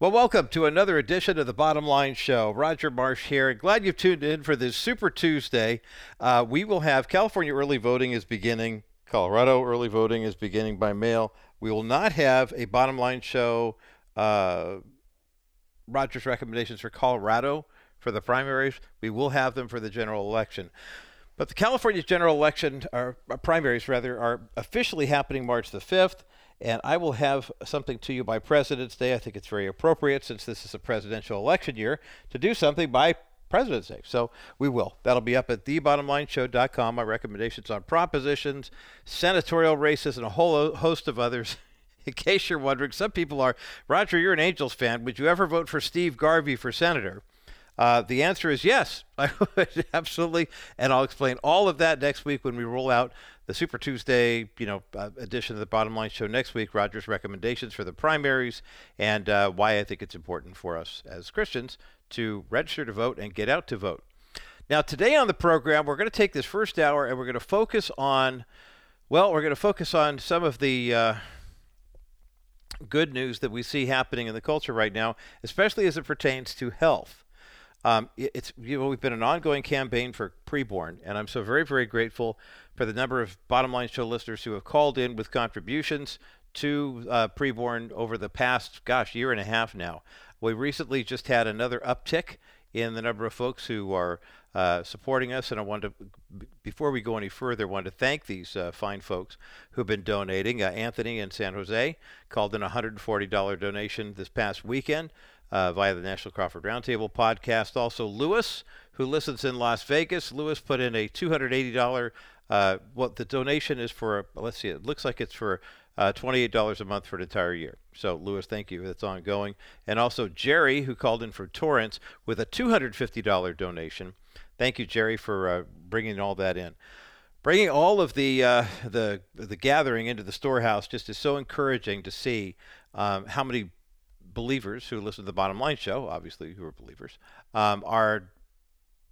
Well, welcome to another edition of the Bottom Line Show. Roger Marsh here. Glad you've tuned in for this Super Tuesday. Uh, we will have California early voting is beginning. Colorado early voting is beginning by mail. We will not have a Bottom Line Show. Uh, Roger's recommendations for Colorado for the primaries. We will have them for the general election. But the California general election, or primaries rather, are officially happening March the 5th. And I will have something to you by President's Day. I think it's very appropriate since this is a presidential election year to do something by President's Day. So we will. That'll be up at thebottomlineshow.com. My recommendations on propositions, senatorial races, and a whole host of others. In case you're wondering, some people are, Roger, you're an Angels fan. Would you ever vote for Steve Garvey for senator? Uh, the answer is yes, I would absolutely, and I'll explain all of that next week when we roll out the Super Tuesday, you know, uh, edition of the Bottom Line Show next week. Roger's recommendations for the primaries and uh, why I think it's important for us as Christians to register to vote and get out to vote. Now, today on the program, we're going to take this first hour and we're going to focus on, well, we're going to focus on some of the uh, good news that we see happening in the culture right now, especially as it pertains to health. Um, it's you know we've been an ongoing campaign for preborn, and I'm so very very grateful for the number of bottom line show listeners who have called in with contributions to uh, preborn over the past gosh year and a half now. We recently just had another uptick in the number of folks who are uh, supporting us, and I want to before we go any further, want to thank these uh, fine folks who've been donating. Uh, Anthony in San Jose called in a $140 donation this past weekend uh, via the National Crawford Roundtable podcast. Also, Lewis, who listens in Las Vegas. Lewis put in a $280. Uh, what the donation is for? Let's see. It looks like it's for uh, $28 a month for an entire year. So, Lewis, thank you. That's ongoing. And also, Jerry, who called in from Torrance with a $250 donation. Thank you, Jerry, for uh, bringing all that in. Bringing all of the uh, the the gathering into the storehouse just is so encouraging to see um, how many believers who listen to the Bottom Line Show, obviously who are believers, um, are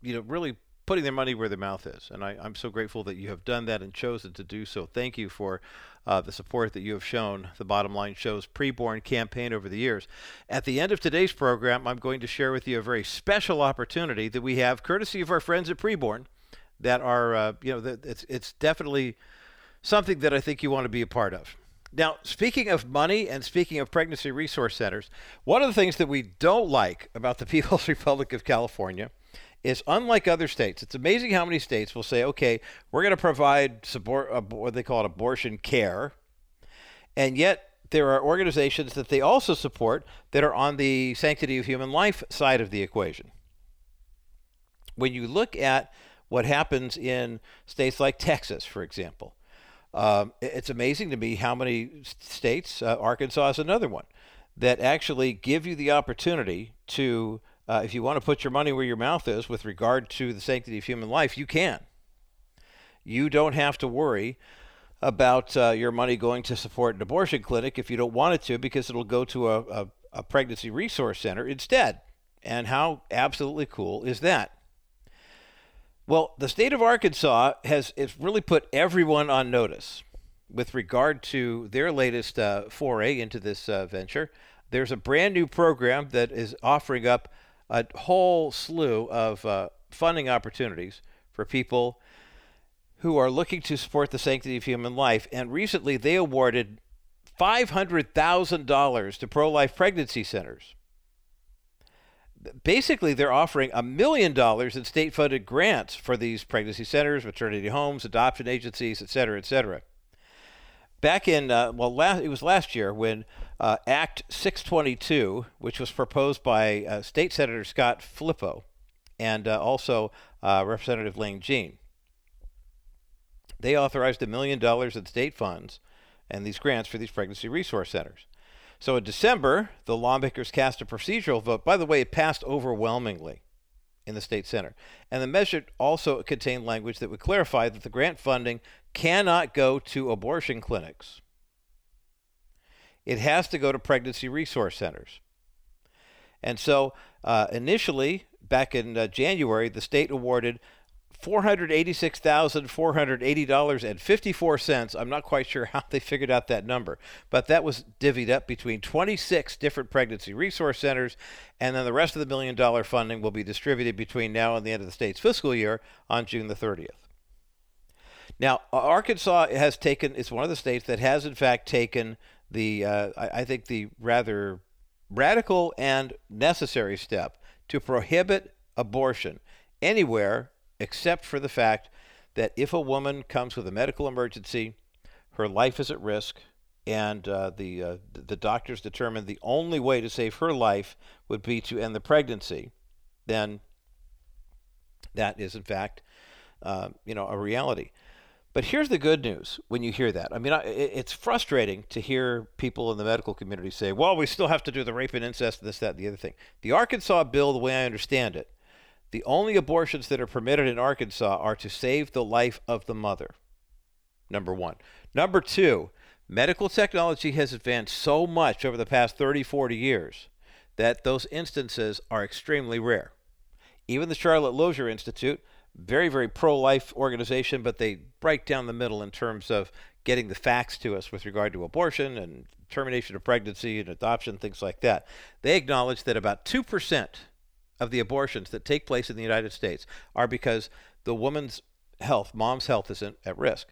you know really putting their money where their mouth is. And I, am so grateful that you have done that and chosen to do so. Thank you for uh, the support that you have shown the Bottom Line Show's preborn campaign over the years. At the end of today's program, I'm going to share with you a very special opportunity that we have, courtesy of our friends at Preborn, that are, uh, you know, that it's, it's definitely something that I think you want to be a part of. Now, speaking of money and speaking of pregnancy resource centers, one of the things that we don't like about the People's Republic of California is unlike other states, it's amazing how many states will say, okay, we're going to provide support, uh, what they call it abortion care, and yet there are organizations that they also support that are on the sanctity of human life side of the equation. When you look at what happens in states like Texas, for example, um, it's amazing to me how many states, uh, Arkansas is another one, that actually give you the opportunity to, uh, if you want to put your money where your mouth is with regard to the sanctity of human life, you can. You don't have to worry about uh, your money going to support an abortion clinic if you don't want it to, because it'll go to a, a, a pregnancy resource center instead. And how absolutely cool is that? Well, the state of Arkansas has, really put everyone on notice with regard to their latest uh, foray into this uh, venture. There's a brand new program that is offering up a whole slew of uh, funding opportunities for people who are looking to support the sanctity of human life. And recently, they awarded $500,000 to pro life pregnancy centers basically they're offering a million dollars in state funded grants for these pregnancy centers, maternity homes, adoption agencies, et cetera, et cetera. Back in, uh, well, last, it was last year when uh, Act 622, which was proposed by uh, State Senator Scott Flippo and uh, also uh, Representative Lane Jean, they authorized a million dollars in state funds and these grants for these pregnancy resource centers. So in December, the lawmakers cast a procedural vote. By the way, it passed overwhelmingly in the state center. And the measure also contained language that would clarify that the grant funding cannot go to abortion clinics. It has to go to pregnancy resource centers. And so uh, initially, back in uh, January, the state awarded $486,480.54. I'm not quite sure how they figured out that number, but that was divvied up between 26 different pregnancy resource centers, and then the rest of the million dollar funding will be distributed between now and the end of the state's fiscal year on June the 30th. Now, Arkansas has taken, it's one of the states that has, in fact, taken the, uh, I, I think, the rather radical and necessary step to prohibit abortion anywhere except for the fact that if a woman comes with a medical emergency, her life is at risk, and uh, the uh, the doctors determine the only way to save her life would be to end the pregnancy, then that is in fact, uh, you know, a reality. But here's the good news when you hear that. I mean, it's frustrating to hear people in the medical community say, well, we still have to do the rape and incest, this, that, and the other thing. The Arkansas bill, the way I understand it, the only abortions that are permitted in Arkansas are to save the life of the mother. Number one. Number two, medical technology has advanced so much over the past 30, 40 years that those instances are extremely rare. Even the Charlotte Lozier Institute, very, very pro life organization, but they break down the middle in terms of getting the facts to us with regard to abortion and termination of pregnancy and adoption, things like that. They acknowledge that about 2% of the abortions that take place in the United States are because the woman's health, mom's health, isn't at risk.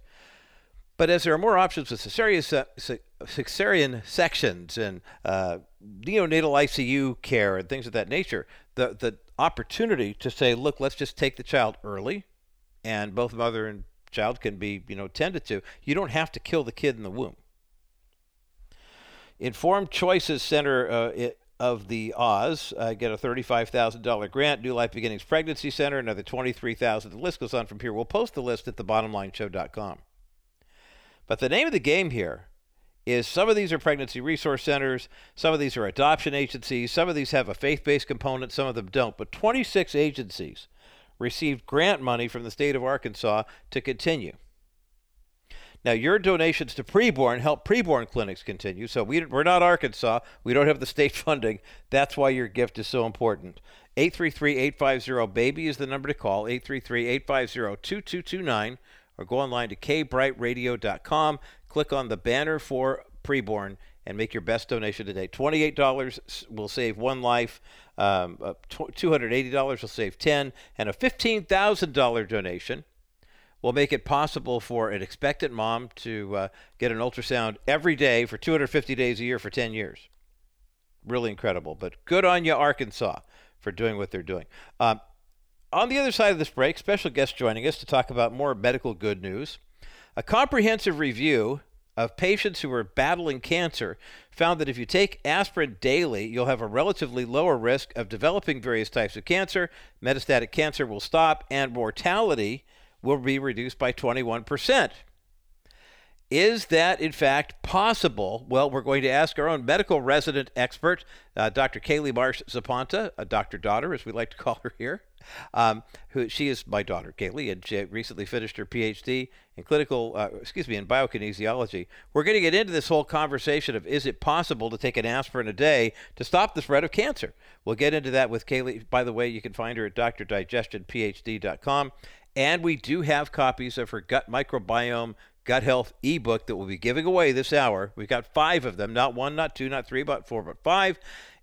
But as there are more options with cesarean, cesarean sections and uh, neonatal ICU care and things of that nature, the, the opportunity to say, look, let's just take the child early, and both mother and child can be, you know, tended to. You don't have to kill the kid in the womb. Informed Choices Center uh, it, of the Oz uh, get a $35,000 grant. New Life Beginnings Pregnancy Center, another 23000 The list goes on from here. We'll post the list at thebottomlineshow.com. But the name of the game here is some of these are pregnancy resource centers, some of these are adoption agencies, some of these have a faith-based component, some of them don't. But 26 agencies received grant money from the state of Arkansas to continue. Now, your donations to preborn help preborn clinics continue. So we, we're not Arkansas. We don't have the state funding. That's why your gift is so important. 833-850-BABY is the number to call, 833-850-2229, or go online to kbrightradio.com, click on the banner for preborn, and make your best donation today. $28 will save one life, um, uh, $280 will save 10, and a $15,000 donation – will make it possible for an expectant mom to uh, get an ultrasound every day for 250 days a year for 10 years. Really incredible. But good on you, Arkansas, for doing what they're doing. Um, on the other side of this break, special guest joining us to talk about more medical good news. A comprehensive review of patients who are battling cancer found that if you take aspirin daily, you'll have a relatively lower risk of developing various types of cancer. Metastatic cancer will stop, and mortality will be reduced by 21%. Is that in fact possible? Well, we're going to ask our own medical resident expert, uh, Dr. Kaylie Marsh Zapanta, a doctor daughter, as we like to call her here. Um, who she is my daughter, Kaylie, and she recently finished her PhD in clinical, uh, excuse me, in biokinesiology. We're going to get into this whole conversation of is it possible to take an aspirin a day to stop the spread of cancer? We'll get into that with Kaylie. By the way, you can find her at drdigestionphd.com. And we do have copies of her gut microbiome gut health ebook that we'll be giving away this hour. We've got five of them, not one, not two, not three, but four, but five.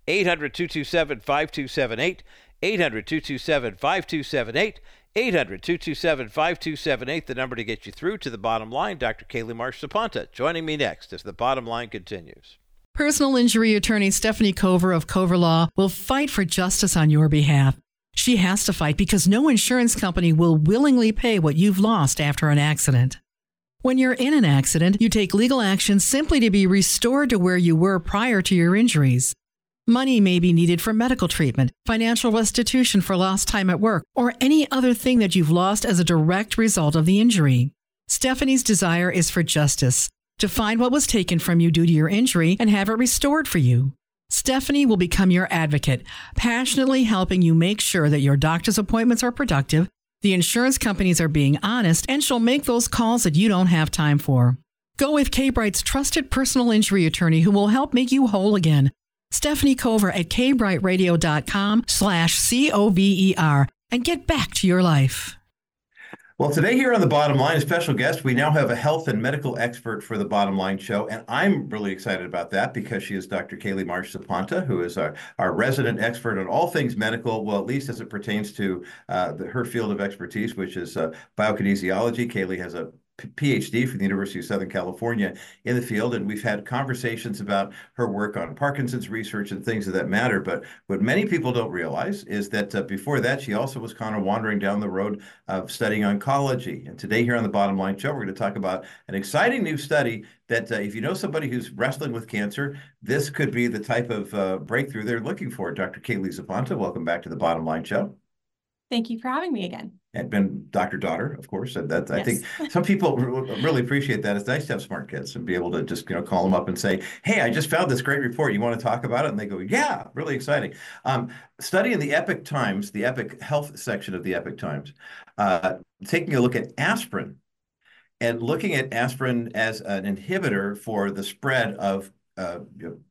800 227 5278. 800 227 5278. 800 227 5278, the number to get you through to the bottom line. Dr. Kaylie Marsh Zapanta joining me next as the bottom line continues. Personal injury attorney Stephanie Cover of Cover Law will fight for justice on your behalf. She has to fight because no insurance company will willingly pay what you've lost after an accident. When you're in an accident, you take legal action simply to be restored to where you were prior to your injuries. Money may be needed for medical treatment, financial restitution for lost time at work, or any other thing that you've lost as a direct result of the injury. Stephanie's desire is for justice, to find what was taken from you due to your injury and have it restored for you. Stephanie will become your advocate, passionately helping you make sure that your doctor's appointments are productive, the insurance companies are being honest, and she'll make those calls that you don't have time for. Go with K-Bright's trusted personal injury attorney who will help make you whole again. Stephanie Cover at kbrightradio.com slash C-O-V-E-R and get back to your life. Well, today here on the Bottom Line, a special guest, we now have a health and medical expert for the Bottom Line show, and I'm really excited about that because she is Dr. Kaylie Marsh Zapanta, who is our, our resident expert on all things medical, well, at least as it pertains to uh, the, her field of expertise, which is uh, biokinesiology. Kaylie has a PhD from the University of Southern California in the field, and we've had conversations about her work on Parkinson's research and things of that matter. But what many people don't realize is that uh, before that, she also was kind of wandering down the road of studying oncology. And today, here on the Bottom Line Show, we're going to talk about an exciting new study that uh, if you know somebody who's wrestling with cancer, this could be the type of uh, breakthrough they're looking for. Dr. Kaylie Zapanta, welcome back to the Bottom Line Show. Thank you for having me again. And been Dr. Daughter, of course. And that yes. I think some people really appreciate that. It's nice to have smart kids and be able to just you know call them up and say, "Hey, I just found this great report. You want to talk about it?" And they go, "Yeah, really exciting." Um, study in the Epoch Times, the Epoch Health section of the Epoch Times, uh, taking a look at aspirin and looking at aspirin as an inhibitor for the spread of uh,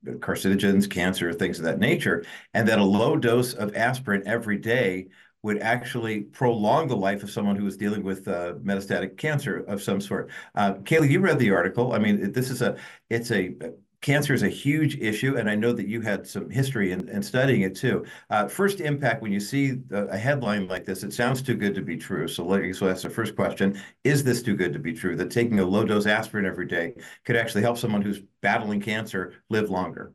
carcinogens, cancer, things of that nature, and that a low dose of aspirin every day would actually prolong the life of someone who is dealing with uh, metastatic cancer of some sort. Uh, Kaylie, you read the article. I mean, this is a, it's a, cancer is a huge issue, and I know that you had some history in, in studying it too. Uh, first impact, when you see a headline like this, it sounds too good to be true. So, let, me so that's the first question. Is this too good to be true, that taking a low dose aspirin every day could actually help someone who's battling cancer live longer?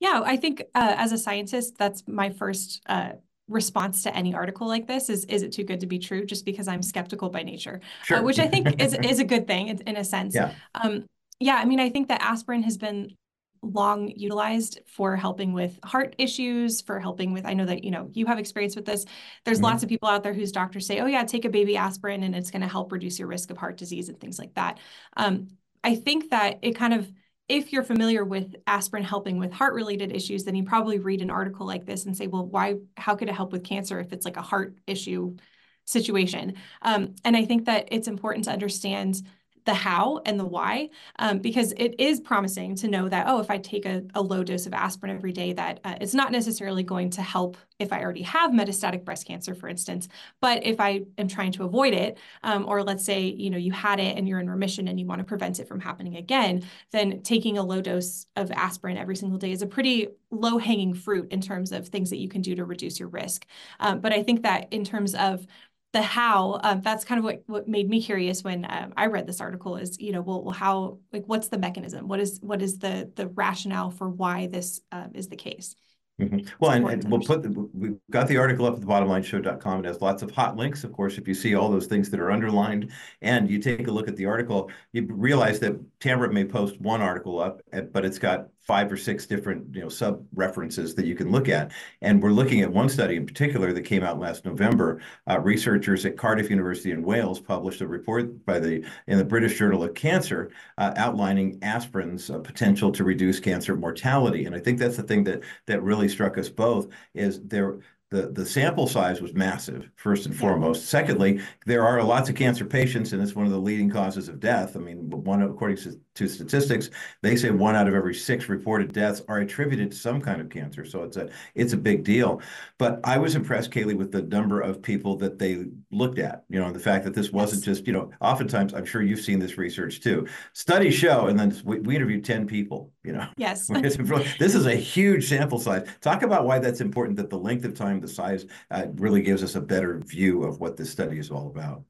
Yeah, I think uh, as a scientist, that's my first uh, response to any article like this is is it too good to be true just because i'm skeptical by nature uh, sure. uh, which i think is is a good thing in, a sense yeah. um yeah i mean i think that aspirin has been long utilized for helping with heart issues for helping with i know that you know you have experience with this there's mm-hmm. lots of people out there whose doctors say oh yeah take a baby aspirin and it's going to help reduce your risk of heart disease and things like that um, i think that it kind of if you're familiar with aspirin helping with heart related issues, then you probably read an article like this and say, well, why, how could it help with cancer if it's like a heart issue situation? Um, and I think that it's important to understand the how and the why, um, because it is promising to know that, oh, if I take a, a low dose of aspirin every day, that uh, it's not necessarily going to help if I already have metastatic breast cancer, for instance. But if I am trying to avoid it, um, or let's say, you know, you had it and you're in remission and you want to prevent it from happening again, then taking a low dose of aspirin every single day is a pretty low hanging fruit in terms of things that you can do to reduce your risk. Um, but I think that in terms of the how um, that's kind of what, what made me curious when um, i read this article is you know well, well how like what's the mechanism what is what is the the rationale for why this uh, is the case Mm-hmm. Well, and, and we'll put the, we've got the article up at the bottomlineshow.com. It has lots of hot links. Of course, if you see all those things that are underlined and you take a look at the article, you realize that Tamara may post one article up, eh, but it's got five or six different you know sub references that you can look at. And we're looking at one study in particular that came out last November. Uh, researchers at Cardiff University in Wales published a report by the in the British Journal of Cancer uh, outlining aspirin's uh, potential to reduce cancer mortality. And I think that's the thing that that really struck us both is there the, the sample size was massive, first and foremost. Secondly, there are lots of cancer patients, and it's one of the leading causes of death. I mean, one according to, to statistics, they say one out of every six reported deaths are attributed to some kind of cancer. So it's a it's a big deal. But I was impressed, Kaylie, with the number of people that they looked at. You know, the fact that this wasn't just you know. Oftentimes, I'm sure you've seen this research too. Studies show, and then we, we interviewed ten people. You know, yes, this is a huge sample size. Talk about why that's important. That the length of time the size uh, really gives us a better view of what this study is all about.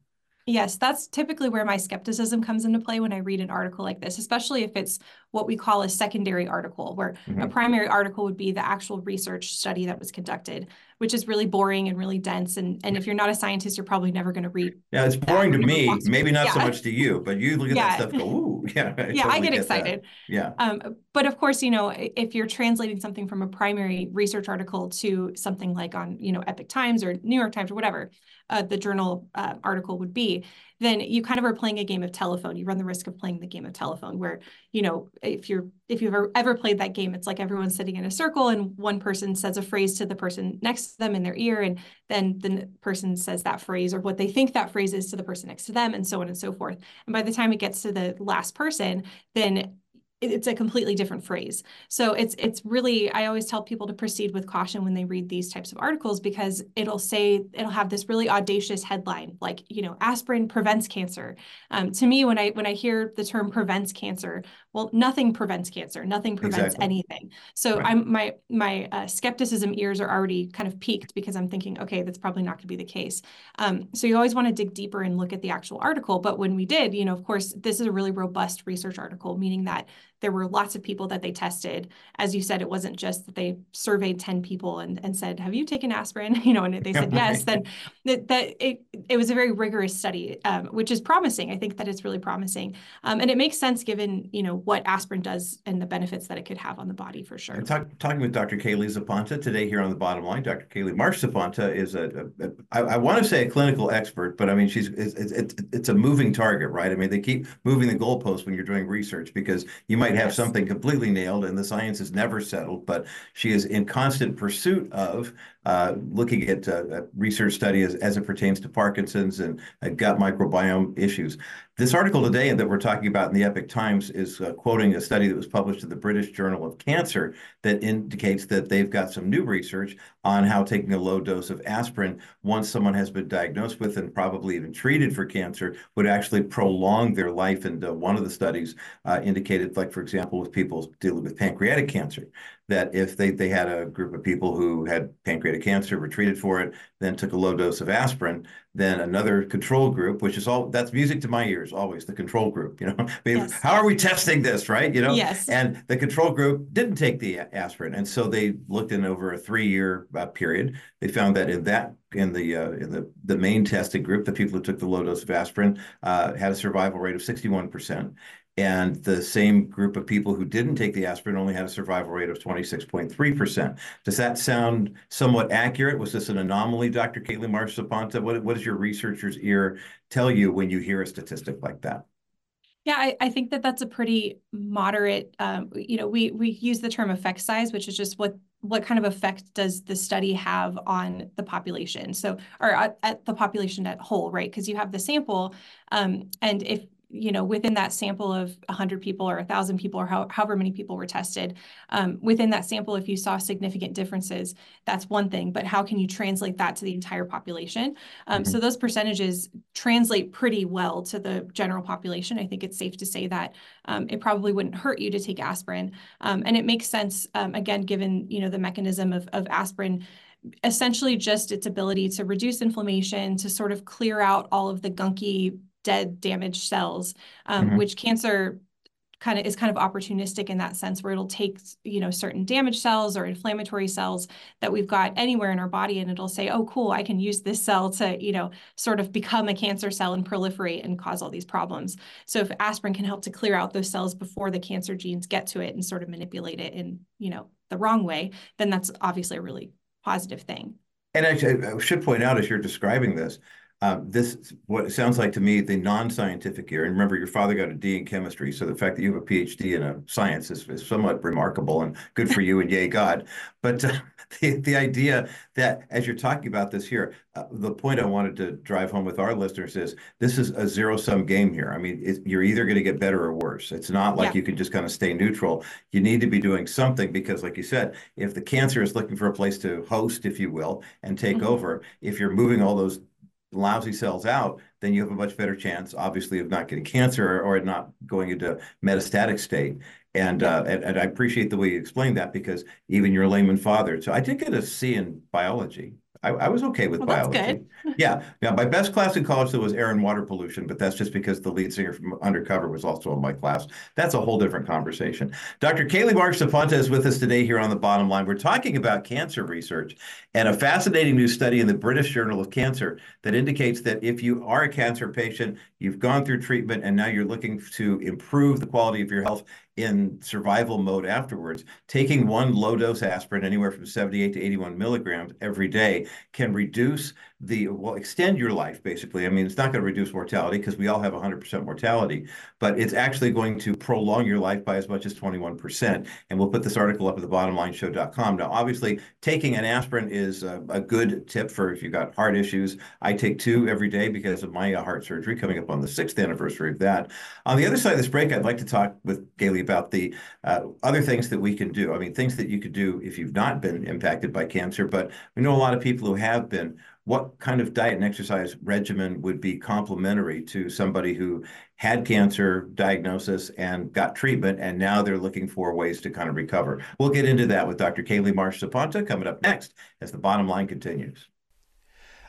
Yes, that's typically where my skepticism comes into play when I read an article like this, especially if it's what we call a secondary article, where mm-hmm. a primary article would be the actual research study that was conducted, which is really boring and really dense. And, and if you're not a scientist, you're probably never going to read. Yeah, it's boring to me, maybe not yeah. so much to you, but you look at yeah. that stuff go, ooh, yeah. I yeah, totally I get, get excited. That. Yeah. Um, but of course, you know, if you're translating something from a primary research article to something like on, you know, Epoch Times or New York Times or whatever, uh, the journal uh, article would be, then you kind of are playing a game of telephone. You run the risk of playing the game of telephone where, you know, if you're if you've ever, ever played that game, it's like everyone's sitting in a circle and one person says a phrase to the person next to them in their ear, and then the person says that phrase or what they think that phrase is to the person next to them, and so on and so forth. And by the time it gets to the last person, then it's a completely different phrase. So it's it's really I always tell people to proceed with caution when they read these types of articles because it'll say it'll have this really audacious headline like you know aspirin prevents cancer. Um, to me, when I when I hear the term prevents cancer, well, nothing prevents cancer. Nothing prevents exactly. anything. So right. I'm my my uh, skepticism ears are already kind of peaked because I'm thinking, okay, that's probably not going to be the case. Um, so you always want to dig deeper and look at the actual article. But when we did, you know, of course, this is a really robust research article, meaning that there were lots of people that they tested. As you said, it wasn't just that they surveyed 10 people and, and said, have you taken aspirin? You know, and they said yes, then that, that it, it was a very rigorous study, um, which is promising. I think that it's really promising. Um, and it makes sense given, you know, what aspirin does and the benefits that it could have on the body for sure. Talk, talking with Dr. Kaylie Zapanta today here on the bottom line. Dr. Kaylie Marsh Zapanta is a, a, a I, I want to say a clinical expert, but I mean, she's it's, it's, it's a moving target, right? I mean, they keep moving the goalposts when you're doing research because you might have yes. something completely nailed and the science is never settled, but she is in constant pursuit of uh, looking at uh, research study as, as it pertains to Parkinson's and uh, gut microbiome issues. This article today that we're talking about in the Epoch Times is uh, quoting a study that was published in the British Journal of Cancer that indicates that they've got some new research on how taking a low dose of aspirin once someone has been diagnosed with and probably even treated for cancer would actually prolong their life. And uh, one of the studies uh, indicated, like, for example, with people dealing with pancreatic cancer, that if they, they had a group of people who had pancreatic cancer, were treated for it, then took a low dose of aspirin, then another control group, which is all that's music to my ears, always the control group. You know, yes. how are we testing this, right? You know, yes. And the control group didn't take the aspirin, and so they looked in over a three-year uh, period. They found that in that in the uh, in the the main tested group, the people who took the low dose of aspirin uh, had a survival rate of 61 percent, and the same group of people who didn't take the aspirin only had a survival rate of 26.3%. Does that sound somewhat accurate? Was this an anomaly, Dr. Kaylie Marsh Zapanta? What, does your researcher's ear tell you when you hear a statistic like that? Yeah, I, think that that's a pretty moderate, um, you know, we, we use the term effect size, which is just what what kind of effect does the study have on the population so or at, at the population at whole right because you have the sample um, and if you know, within that sample of 100 people or 1,000 people or how, however many people were tested, um, within that sample, if you saw significant differences, that's one thing. But how can you translate that to the entire population? Um, mm-hmm. So those percentages translate pretty well to the general population. I think it's safe to say that um, it probably wouldn't hurt you to take aspirin, um, and it makes sense um, again given you know the mechanism of, of aspirin essentially just its ability to reduce inflammation, to sort of clear out all of the gunky dead damaged cells um, mm-hmm. which cancer kind of is kind of opportunistic in that sense where it'll take you know certain damaged cells or inflammatory cells that we've got anywhere in our body and it'll say oh cool i can use this cell to you know sort of become a cancer cell and proliferate and cause all these problems so if aspirin can help to clear out those cells before the cancer genes get to it and sort of manipulate it in you know the wrong way then that's obviously a really positive thing and actually i should point out as you're describing this uh, this what it sounds like to me the non-scientific ear. And remember, your father got a D in chemistry, so the fact that you have a PhD in a science is, is somewhat remarkable and good for you and yay God. But uh, the the idea that as you're talking about this here, uh, the point I wanted to drive home with our listeners is this is a zero sum game here. I mean, it, you're either going to get better or worse. It's not like yeah. you can just kind of stay neutral. You need to be doing something because, like you said, if the cancer is looking for a place to host, if you will, and take mm-hmm. over, if you're moving all those lousy cells out, then you have a much better chance, obviously, of not getting cancer or, or not going into metastatic state. And, uh, and, and I appreciate the way you explained that because even your layman father. So I did get a C in biology. I, I was okay with well, biology. Yeah. Yeah. My best class in college though was air and water pollution, but that's just because the lead singer from Undercover was also in my class. That's a whole different conversation. Dr. Kaylie Marsh Zapanta is with us today here on the bottom line. We're talking about cancer research and a fascinating new study in the British Journal of Cancer that indicates that if you are a cancer patient, you've gone through treatment, and now you're looking to improve the quality of your health in survival mode afterwards, taking one low dose aspirin, anywhere from 78 to 81 milligrams every day, can reduce the well extend your life basically. I mean it's not going to reduce mortality because we all have 100% mortality but it's actually going to prolong your life by as much as 21% and we'll put this article up at the bottomlineshow.com now obviously taking an aspirin is a, a good tip for if you've got heart issues. I take two every day because of my uh, heart surgery coming up on the sixth anniversary of that. On the other side of this break i'd like to talk with Kaylie about the uh, other things that we can do. I mean things that you could do if you've not been impacted by cancer but we know a lot of people who have been what kind of diet and exercise regimen would be complementary to somebody who had cancer diagnosis and got treatment, and now they're looking for ways to kind of recover. We'll get into that with Dr. Kaylie Marsh Zapanta coming up next as the bottom line continues.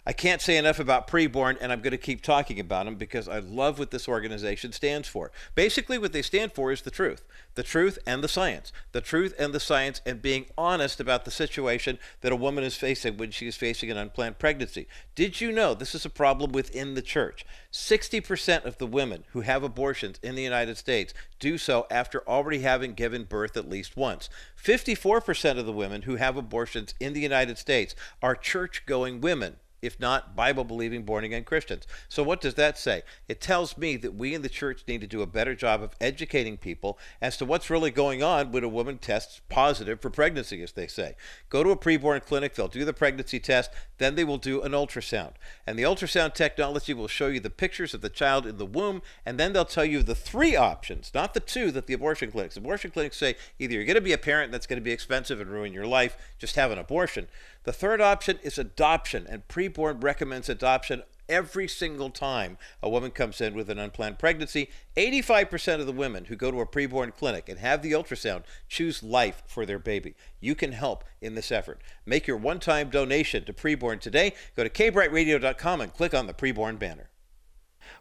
I can't say enough about preborn, and I'm going to keep talking about them because I love what this organization stands for. Basically, what they stand for is the truth the truth and the science. The truth and the science, and being honest about the situation that a woman is facing when she is facing an unplanned pregnancy. Did you know this is a problem within the church? 60% of the women who have abortions in the United States do so after already having given birth at least once. 54% of the women who have abortions in the United States are church going women if not Bible believing born again Christians. So, what does that say? It tells me that we in the church need to do a better job of educating people as to what's really going on when a woman tests positive for pregnancy, as they say. Go to a preborn clinic, they'll do the pregnancy test, then they will do an ultrasound. And the ultrasound technology will show you the pictures of the child in the womb, and then they'll tell you the three options, not the two that the abortion clinics. Abortion clinics say either you're going to be a parent that's going to be expensive and ruin your life, just have an abortion. The third option is adoption, and preborn recommends adoption every single time a woman comes in with an unplanned pregnancy. 85% of the women who go to a preborn clinic and have the ultrasound choose life for their baby. You can help in this effort. Make your one time donation to preborn today. Go to kbrightradio.com and click on the preborn banner.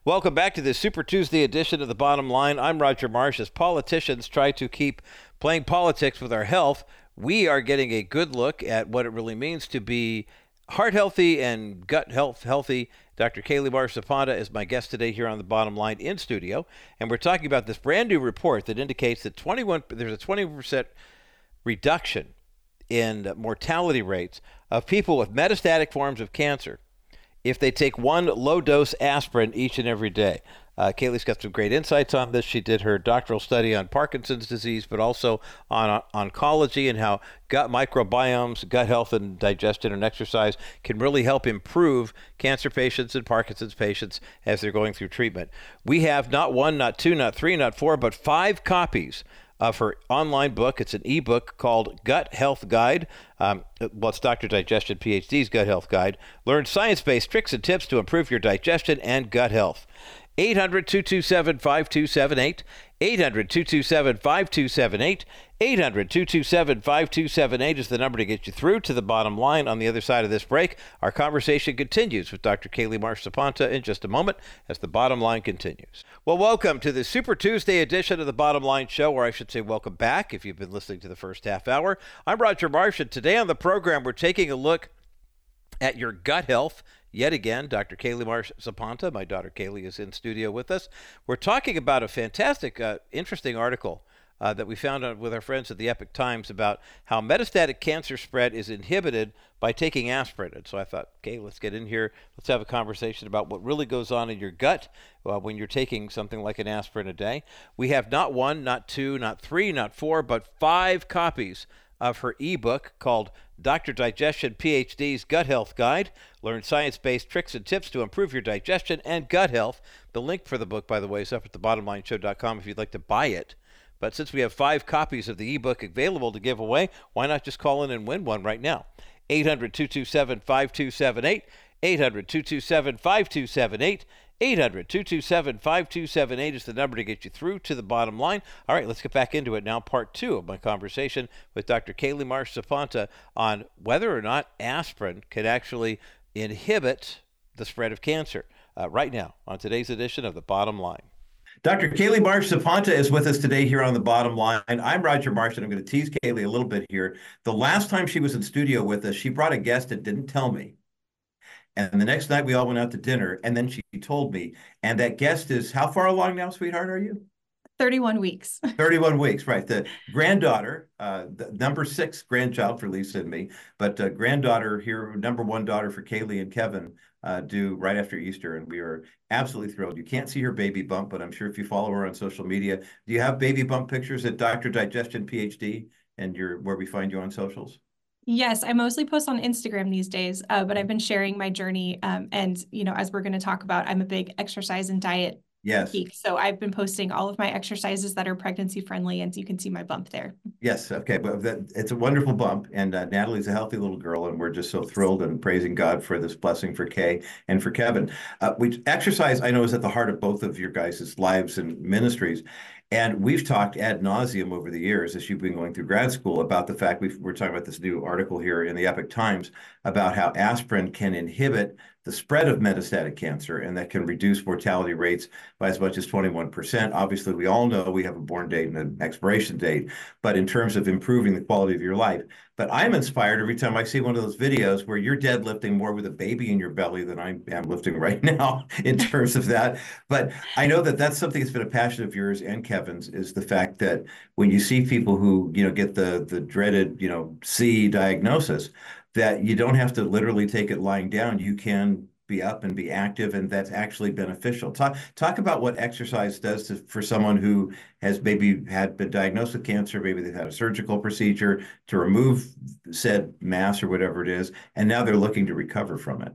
Welcome back to this Super Tuesday edition of The Bottom Line. I'm Roger Marsh. As politicians try to keep playing politics with our health, we are getting a good look at what it really means to be heart healthy and gut health healthy. Dr. Kaylie Marsh Zapanta is my guest today here on the bottom line in studio, and we're talking about this brand new report that indicates that 21 there's a 20% reduction in mortality rates of people with metastatic forms of cancer if they take one low dose aspirin each and every day. Uh, Kaylie's got some great insights on this. She did her doctoral study on Parkinson's disease, but also on uh, oncology and how gut microbiomes, gut health, and digestion and exercise can really help improve cancer patients and Parkinson's patients as they're going through treatment. We have not one, not two, not three, not four, but five copies of her online book. It's an ebook called Gut Health Guide. Um, well, it's Dr. Digestion PhD's Gut Health Guide. Learn science based tricks and tips to improve your digestion and gut health. 800 227 5278. 800 227 5278. 800 227 5278 is the number to get you through to the bottom line on the other side of this break. Our conversation continues with Dr. Kaylie Marsh Zapanta in just a moment as the bottom line continues. Well, welcome to the Super Tuesday edition of the Bottom Line Show, or I should say, welcome back if you've been listening to the first half hour. I'm Roger Marsh, and today on the program, we're taking a look at your gut health yet again, Dr. Kaylie Marsh Zapanta. my daughter Kaylie, is in studio with us. We're talking about a fantastic, uh, interesting article uh, that we found out with our friends at the Epoch Times about how metastatic cancer spread is inhibited by taking aspirin. And so I thought, okay, let's get in here. Let's have a conversation about what really goes on in your gut uh, when you're taking something like an aspirin a day. We have not one, not two, not three, not four, but five copies of her ebook called Dr. Digestion PhD's Gut Health Guide. Learn science based tricks and tips to improve your digestion and gut health. The link for the book, by the way, is up at thebottomlineshow.com if you'd like to buy it. But since we have five copies of the ebook available to give away, why not just call in and win one right now? 800 227 5278. 800 227 5278. 800 227 5278 is the number to get you through to the bottom line. All right, let's get back into it now. Part two of my conversation with Dr. Kaylie Marsh Zapanta on whether or not aspirin can actually inhibit the spread of cancer. Uh, right now, on today's edition of The Bottom Line. Dr. Kaylie Marsh Zapanta is with us today here on the bottom line. I'm Roger Marsh, and I'm going to tease Kaylie a little bit here. The last time she was in studio with us, she brought a guest that didn't tell me. And the next night we all went out to dinner, and then she told me. And that guest is how far along now, sweetheart, are you? 31 weeks. 31 weeks, right. The granddaughter, uh, the number six grandchild for Lisa and me, but uh, granddaughter here, number one daughter for Kaylie and Kevin, uh, due right after Easter, and we are absolutely thrilled. You can't see her baby bump, but I'm sure if you follow her on social media, do you have baby bump pictures at Dr. Digestion PhD and your where we find you on socials? Yes, I mostly post on Instagram these days, uh, but I've been sharing my journey. Um, and you know, as we're going to talk about, I'm a big exercise and diet Yes. geek. So I've been posting all of my exercises that are pregnancy friendly, and you can see my bump there. Yes. Okay. But that, it's a wonderful bump, and uh, Natalie's a healthy little girl, and we're just so thrilled and praising God for this blessing for Kay and for Kevin. Uh, we exercise, I know, is at the heart of both of your guys' lives and ministries. And we've talked ad nauseum over the years as you've been going through grad school about the fact we are talking about this new article here in the Epoch Times about how aspirin can inhibit the spread of metastatic cancer and that can reduce mortality rates by as much as 21%. Obviously, we all know we have a born date and an expiration date, but in terms of improving the quality of your life. But I'm inspired every time I see one of those videos where you're deadlifting more with a baby in your belly than I am lifting right now in terms of that. But I know that that's something that's been a passion of yours and Kevin's is the fact that when you see people who, you know, get the the dreaded, you know, C diagnosis, that you don't have to literally take it lying down. You can be up and be active, and that's actually beneficial. Talk talk about what exercise does to, for someone who has maybe had been diagnosed with cancer, maybe they've had a surgical procedure to remove said mass or whatever it is, and now they're looking to recover from it.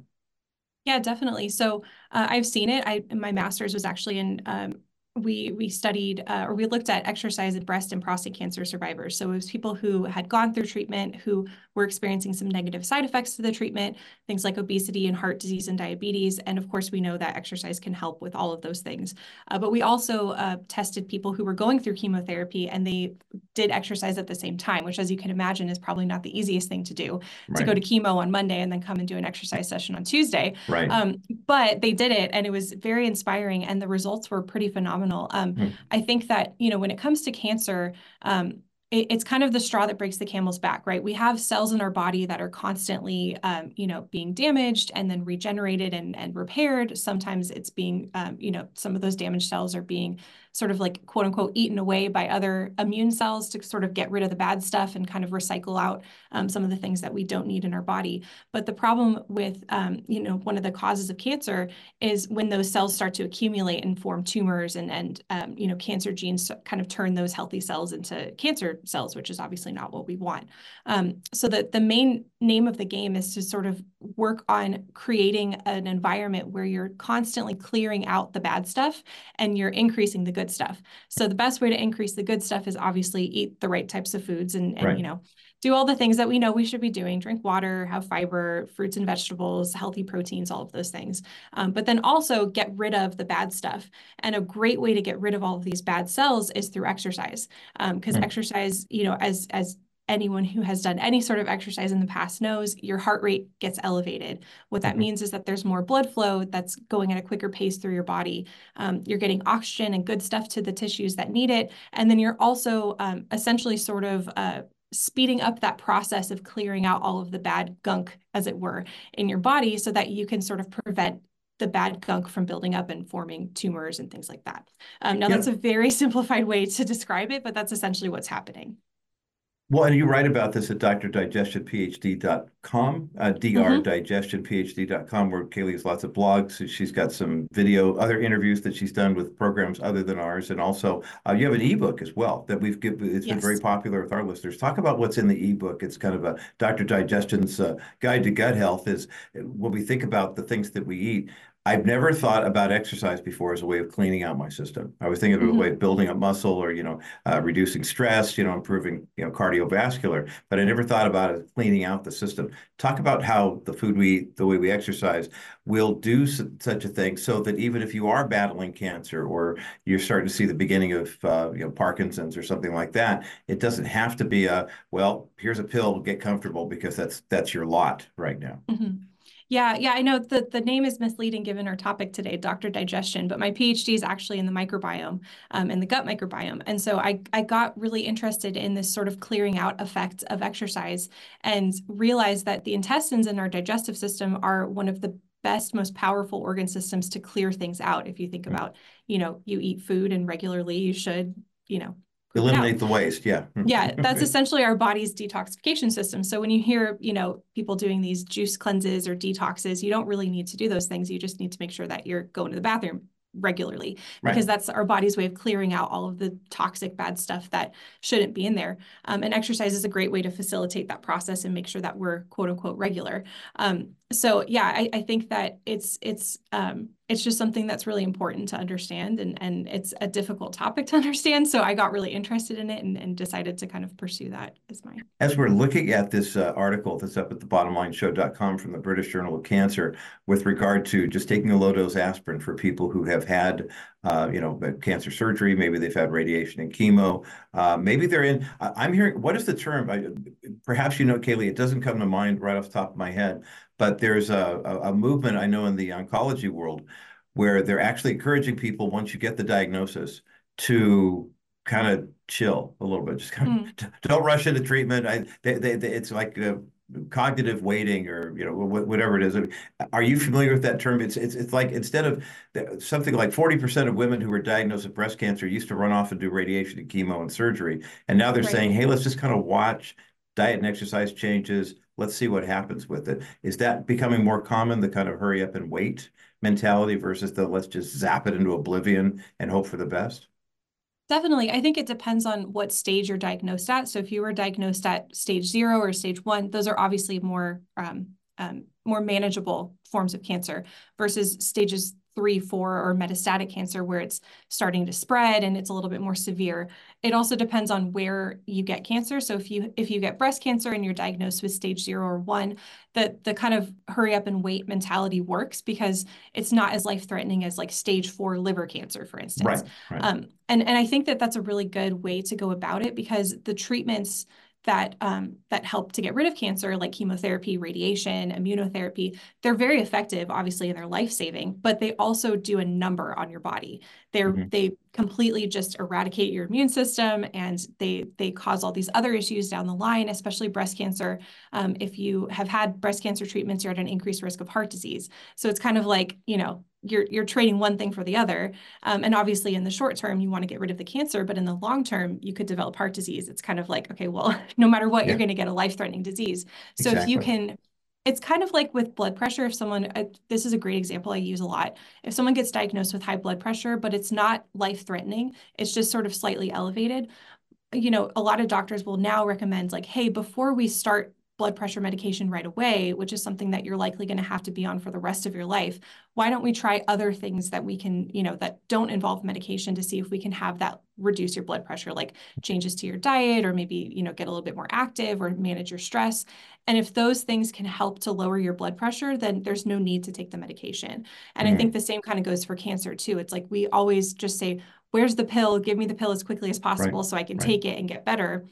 Yeah, definitely. So uh, I've seen it. I my master's was actually in um, we we studied uh, or we looked at exercise in breast and prostate cancer survivors. So it was people who had gone through treatment, who were experiencing some negative side effects to the treatment, things like obesity and heart disease and diabetes. And of course, we know that exercise can help with all of those things. Uh, but we also uh, tested people who were going through chemotherapy and they did exercise at the same time, which, as you can imagine, is probably not the easiest thing to do right. to go to chemo on Monday and then come and do an exercise session on Tuesday. Right. Um, but they did it, and it was very inspiring, and the results were pretty phenomenal. Um, hmm. I think that you know when it comes to cancer. Um, it's kind of the straw that breaks the camel's back, right? We have cells in our body that are constantly, um, you know, being damaged and then regenerated and, and repaired. Sometimes it's being, um, you know, some of those damaged cells are being sort of like quote unquote eaten away by other immune cells to sort of get rid of the bad stuff and kind of recycle out um, some of the things that we don't need in our body. But the problem with, um, you know, one of the causes of cancer is when those cells start to accumulate and form tumors and, and um, you know, cancer genes kind of turn those healthy cells into cancer cells, which is obviously not what we want. Um, so the, the main name of the game is to sort of work on creating an environment where you're constantly clearing out the bad stuff and you're increasing the good stuff. So the best way to increase the good stuff is obviously eat the right types of foods and, and right. you know, do all the things that we know we should be doing drink water have fiber fruits and vegetables healthy proteins all of those things um, but then also get rid of the bad stuff and a great way to get rid of all of these bad cells is through exercise because um, mm. exercise you know as as anyone who has done any sort of exercise in the past knows your heart rate gets elevated. What that mm-hmm. means is that there's more blood flow that's going at a quicker pace through your body. Um, you're getting oxygen and good stuff to the tissues that need it. And then you're also um, essentially sort of uh, speeding up that process of clearing out all of the bad gunk, as it were, in your body so that you can sort of prevent the bad gunk from building up and forming tumors and things like that. Um, now, yeah. that's a very simplified way to describe it, but that's essentially what's happening. Well, and you write about this at drdigestionphd.com, uh, drdigestionphd.com, where Kaylie has lots of blogs. She's got some video, other interviews that she's done with programs other than ours. And also, uh, you have an ebook as well that we've given. It's yes. been very popular with our listeners. Talk about what's in the ebook. It's kind of a Dr. Digestion's uh, guide to gut health is when we think about the things that we eat, I've never thought about exercise before as a way of cleaning out my system. I was thinking of mm-hmm. a way of building up muscle or, you know, uh, reducing stress, you know, improving, you know, cardiovascular, but I never thought about it cleaning out the system. Talk about how the food we eat, the way we exercise will do such a thing so that even if you are battling cancer or you're starting to see the beginning of, uh, you know, Parkinson's or something like that, it doesn't have to be a, well, here's a pill, get comfortable because that's, that's your lot right now. Mm-hmm. Yeah, yeah, I know that the name is misleading given our topic today, Dr. Digestion, but my PhD is actually in the microbiome, um, in the gut microbiome. And so I, I got really interested in this sort of clearing out effect of exercise and realized that the intestines in our digestive system are one of the best, most powerful organ systems to clear things out. If you think mm. about, you know, you eat food and regularly you should, you know, eliminate the waste. Yeah. yeah. That's essentially our body's detoxification system. So when you hear, you know, people doing these juice cleanses or detoxes, you don't really need to do those things. You just need to make sure that you're going to the bathroom regularly right. because that's our body's way of clearing out all of the toxic bad stuff that shouldn't be in there um, and exercise is a great way to facilitate that process and make sure that we're quote unquote regular um, so yeah I, I, think that it's it's um, it's just something that's really important to understand and and it's a difficult topic to understand. So i got really interested in it and, and decided to kind of pursue that as my as we're looking at this uh, article that's up at the bottomlineshow.com from the british journal of cancer with regard to just taking a low dose aspirin for people who have had uh, you know cancer surgery maybe they've had radiation and chemo uh, maybe they're in i'm hearing what is the term? I, perhaps you know kaylie it doesn't come to mind right off the top of my head but there's a, a, a movement I know in the oncology world where they're actually encouraging people once you get the diagnosis to kind of chill a little bit. Just kind of mm. don't rush into treatment. I, they, they, they, it's like cognitive waiting or you know whatever it is. Are you familiar with that term? It's it's it's like instead of something like forty percent of women who were diagnosed with breast cancer used to run off and do radiation and chemo and surgery, and now they're right. saying, hey, let's just kind of watch diet and exercise changes let's see what happens with it. Is that becoming more common, the kind of hurry up and wait mentality versus the let's just zap it into oblivion and hope for the best? Definitely. I think it depends on what stage you're diagnosed at. So if you were diagnosed at stage zero or stage one, those are obviously more um, um, more manageable forms of cancer versus stages three, four, or metastatic cancer where it's starting to spread and it's a little bit more severe. It also depends on where you get cancer. So if you if you get breast cancer and you're diagnosed with stage zero or one, the the kind of hurry up and wait mentality works because it's not as life threatening as like stage four liver cancer, for instance. Right, right. Um, and and I think that that's a really good way to go about it because the treatments that um, that help to get rid of cancer, like chemotherapy, radiation, immunotherapy, they're very effective, obviously, and they're life saving. But they also do a number on your body. They mm-hmm. they completely just eradicate your immune system, and they they cause all these other issues down the line, especially breast cancer. Um, if you have had breast cancer treatments, you're at an increased risk of heart disease. So it's kind of like you know you're you're trading one thing for the other um, and obviously in the short term you want to get rid of the cancer but in the long term you could develop heart disease it's kind of like okay well no matter what yeah. you're going to get a life-threatening disease so exactly. if you can it's kind of like with blood pressure if someone uh, this is a great example i use a lot if someone gets diagnosed with high blood pressure but it's not life-threatening it's just sort of slightly elevated you know a lot of doctors will now recommend like hey before we start blood pressure medication right away, which is something that you're likely going to have to be on for the rest of your life, why don't we try other things that we can, you know, that don't involve medication to see if we can have that reduce your blood pressure, like changes to your diet or maybe, you know, get a little bit more active or manage your stress. And if those things can help to lower your blood pressure, then there's no need to take the medication. And mm-hmm. I think the same kind of goes for cancer too. It's like we always just say, where's the pill? Give me the pill as quickly as possible right. so I can right. take it and get better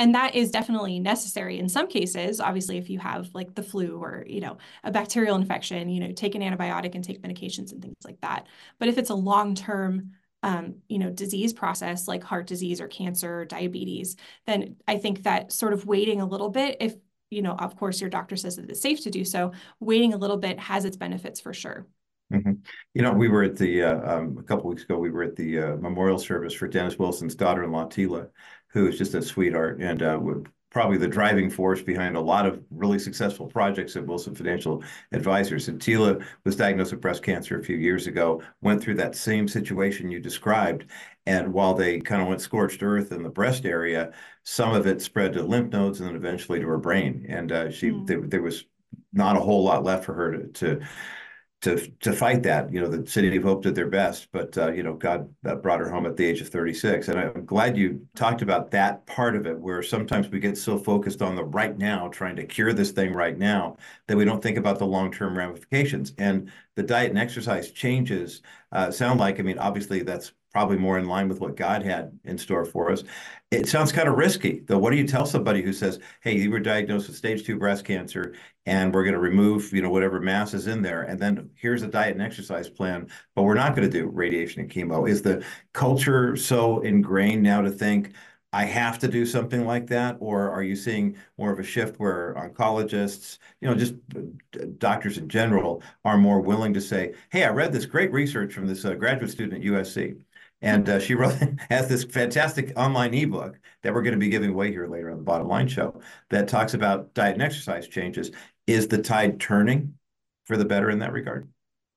and that is definitely necessary in some cases obviously if you have like the flu or you know a bacterial infection you know take an antibiotic and take medications and things like that but if it's a long term um, you know disease process like heart disease or cancer or diabetes then i think that sort of waiting a little bit if you know of course your doctor says that it's safe to do so waiting a little bit has its benefits for sure Mm-hmm. You know, we were at the uh, um, a couple weeks ago. We were at the uh, memorial service for Dennis Wilson's daughter-in-law Tila, who is just a sweetheart and uh, probably the driving force behind a lot of really successful projects at Wilson Financial Advisors. And Tila was diagnosed with breast cancer a few years ago, went through that same situation you described. And while they kind of went scorched earth in the breast area, some of it spread to lymph nodes and then eventually to her brain. And uh, she mm. there, there was not a whole lot left for her to, to to to fight that. You know, the City of Hope did their best, but uh, you know, God brought her home at the age of 36. And I'm glad you talked about that part of it, where sometimes we get so focused on the right now, trying to cure this thing right now, that we don't think about the long term ramifications. And the diet and exercise changes uh, sound like, I mean, obviously that's probably more in line with what God had in store for us. It sounds kind of risky, though. What do you tell somebody who says, "Hey, you were diagnosed with stage two breast cancer, and we're going to remove, you know, whatever mass is in there, and then here's a diet and exercise plan, but we're not going to do radiation and chemo"? Is the culture so ingrained now to think? I have to do something like that? Or are you seeing more of a shift where oncologists, you know, just doctors in general are more willing to say, hey, I read this great research from this uh, graduate student at USC. And uh, she wrote, has this fantastic online ebook that we're going to be giving away here later on the Bottom Line Show that talks about diet and exercise changes. Is the tide turning for the better in that regard?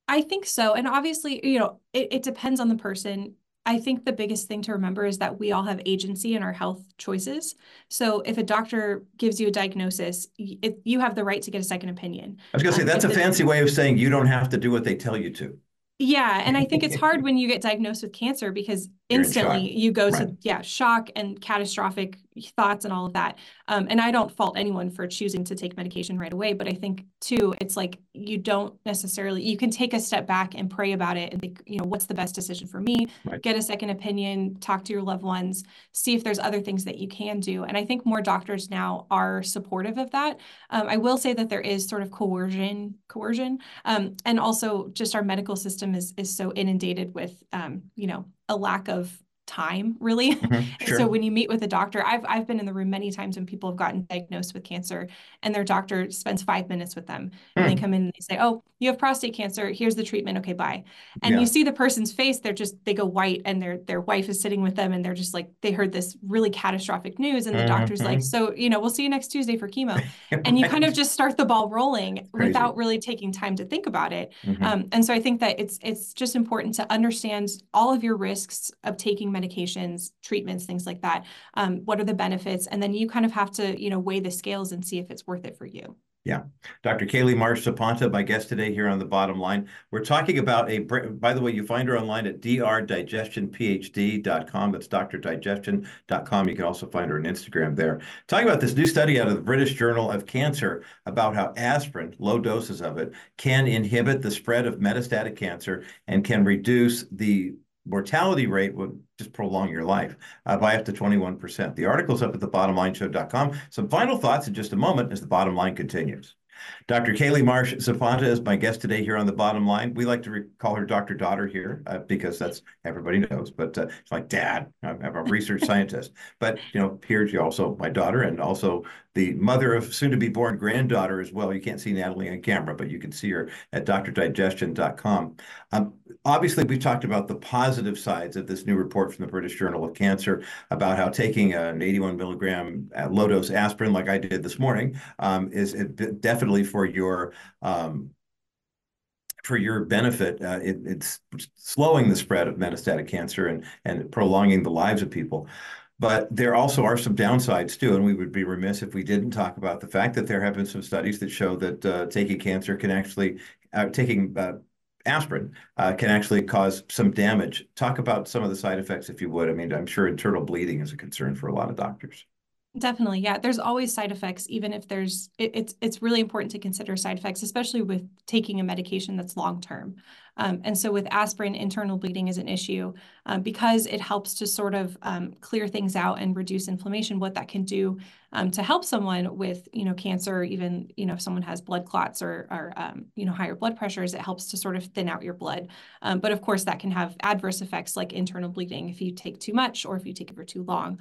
I think so. And obviously, you know, it, it depends on the person. I think the biggest thing to remember is that we all have agency in our health choices. So if a doctor gives you a diagnosis, it, you have the right to get a second opinion. I was going to say, um, that's a fancy way of saying you don't have to do what they tell you to. Yeah, and I think it's hard when you get diagnosed with cancer because instantly you go right. to yeah shock and catastrophic thoughts and all of that. Um, and i don't fault anyone for choosing to take medication right away but i think too it's like you don't necessarily you can take a step back and pray about it and think you know what's the best decision for me? Right. get a second opinion talk to your loved ones see if there's other things that you can do. And i think more doctors now are supportive of that. Um, i will say that there is sort of coercion coercion. Um, and also just our medical system is is so inundated with um, you know a lack of time really mm-hmm, sure. so when you meet with a doctor I've, I've been in the room many times when people have gotten diagnosed with cancer and their doctor spends five minutes with them mm. and they hmm. come in and they say oh you have prostate cancer here's the treatment okay bye and yeah. you see the person's face they're just they go white and their their wife is sitting with them and they're just like they heard this really catastrophic news and the mm-hmm. doctor's like mm-hmm. so you know we'll see you next tuesday for chemo and you kind of just start the ball rolling without really taking time to think about it mm-hmm. um, and so i think that it's it's just important to understand all of your risks of taking medications treatments things like that um, what are the benefits and then you kind of have to you know weigh the scales and see if it's worth it for you yeah. Dr. Kaylie Marsh Zapanta, my guest today here on the bottom line. We're talking about a, by the way, you find her online at drdigestionphd.com. That's drdigestion.com. You can also find her on Instagram there. Talking about this new study out of the British Journal of Cancer about how aspirin, low doses of it, can inhibit the spread of metastatic cancer and can reduce the mortality rate would just prolong your life uh, by up to 21%. The article's up at thebottomlineshow.com. Some final thoughts in just a moment as the bottom line continues. Dr. Kaylie Marsh Zapanta is my guest today here on the bottom line. We like to call her Dr. Daughter here uh, because that's everybody knows, but uh, it's like dad. I'm, I'm a research scientist, but you know, here's also my daughter and also the mother of soon to be born granddaughter as well. You can't see Natalie on camera, but you can see her at drdigestion.com. Um, obviously, we've talked about the positive sides of this new report from the British Journal of Cancer about how taking an 81 milligram uh, low dose aspirin, like I did this morning, um, is definitely for your um, for your benefit. Uh, it, it's slowing the spread of metastatic cancer and and prolonging the lives of people. But there also are some downsides too, and we would be remiss if we didn't talk about the fact that there have been some studies that show that uh, taking cancer can actually, uh, taking uh, aspirin can actually cause some damage. Talk about some of the side effects, if you would. I mean, I'm sure internal bleeding is a concern for a lot of doctors. Definitely, yeah. There's always side effects, even if there's. It, it's it's really important to consider side effects, especially with taking a medication that's long term. Um, and so with aspirin, internal bleeding is an issue um, because it helps to sort of um, clear things out and reduce inflammation. What that can do um, to help someone with, you know, cancer, even, you know, if someone has blood clots or, or um, you know, higher blood pressures, it helps to sort of thin out your blood. Um, but of course, that can have adverse effects like internal bleeding if you take too much or if you take it for too long.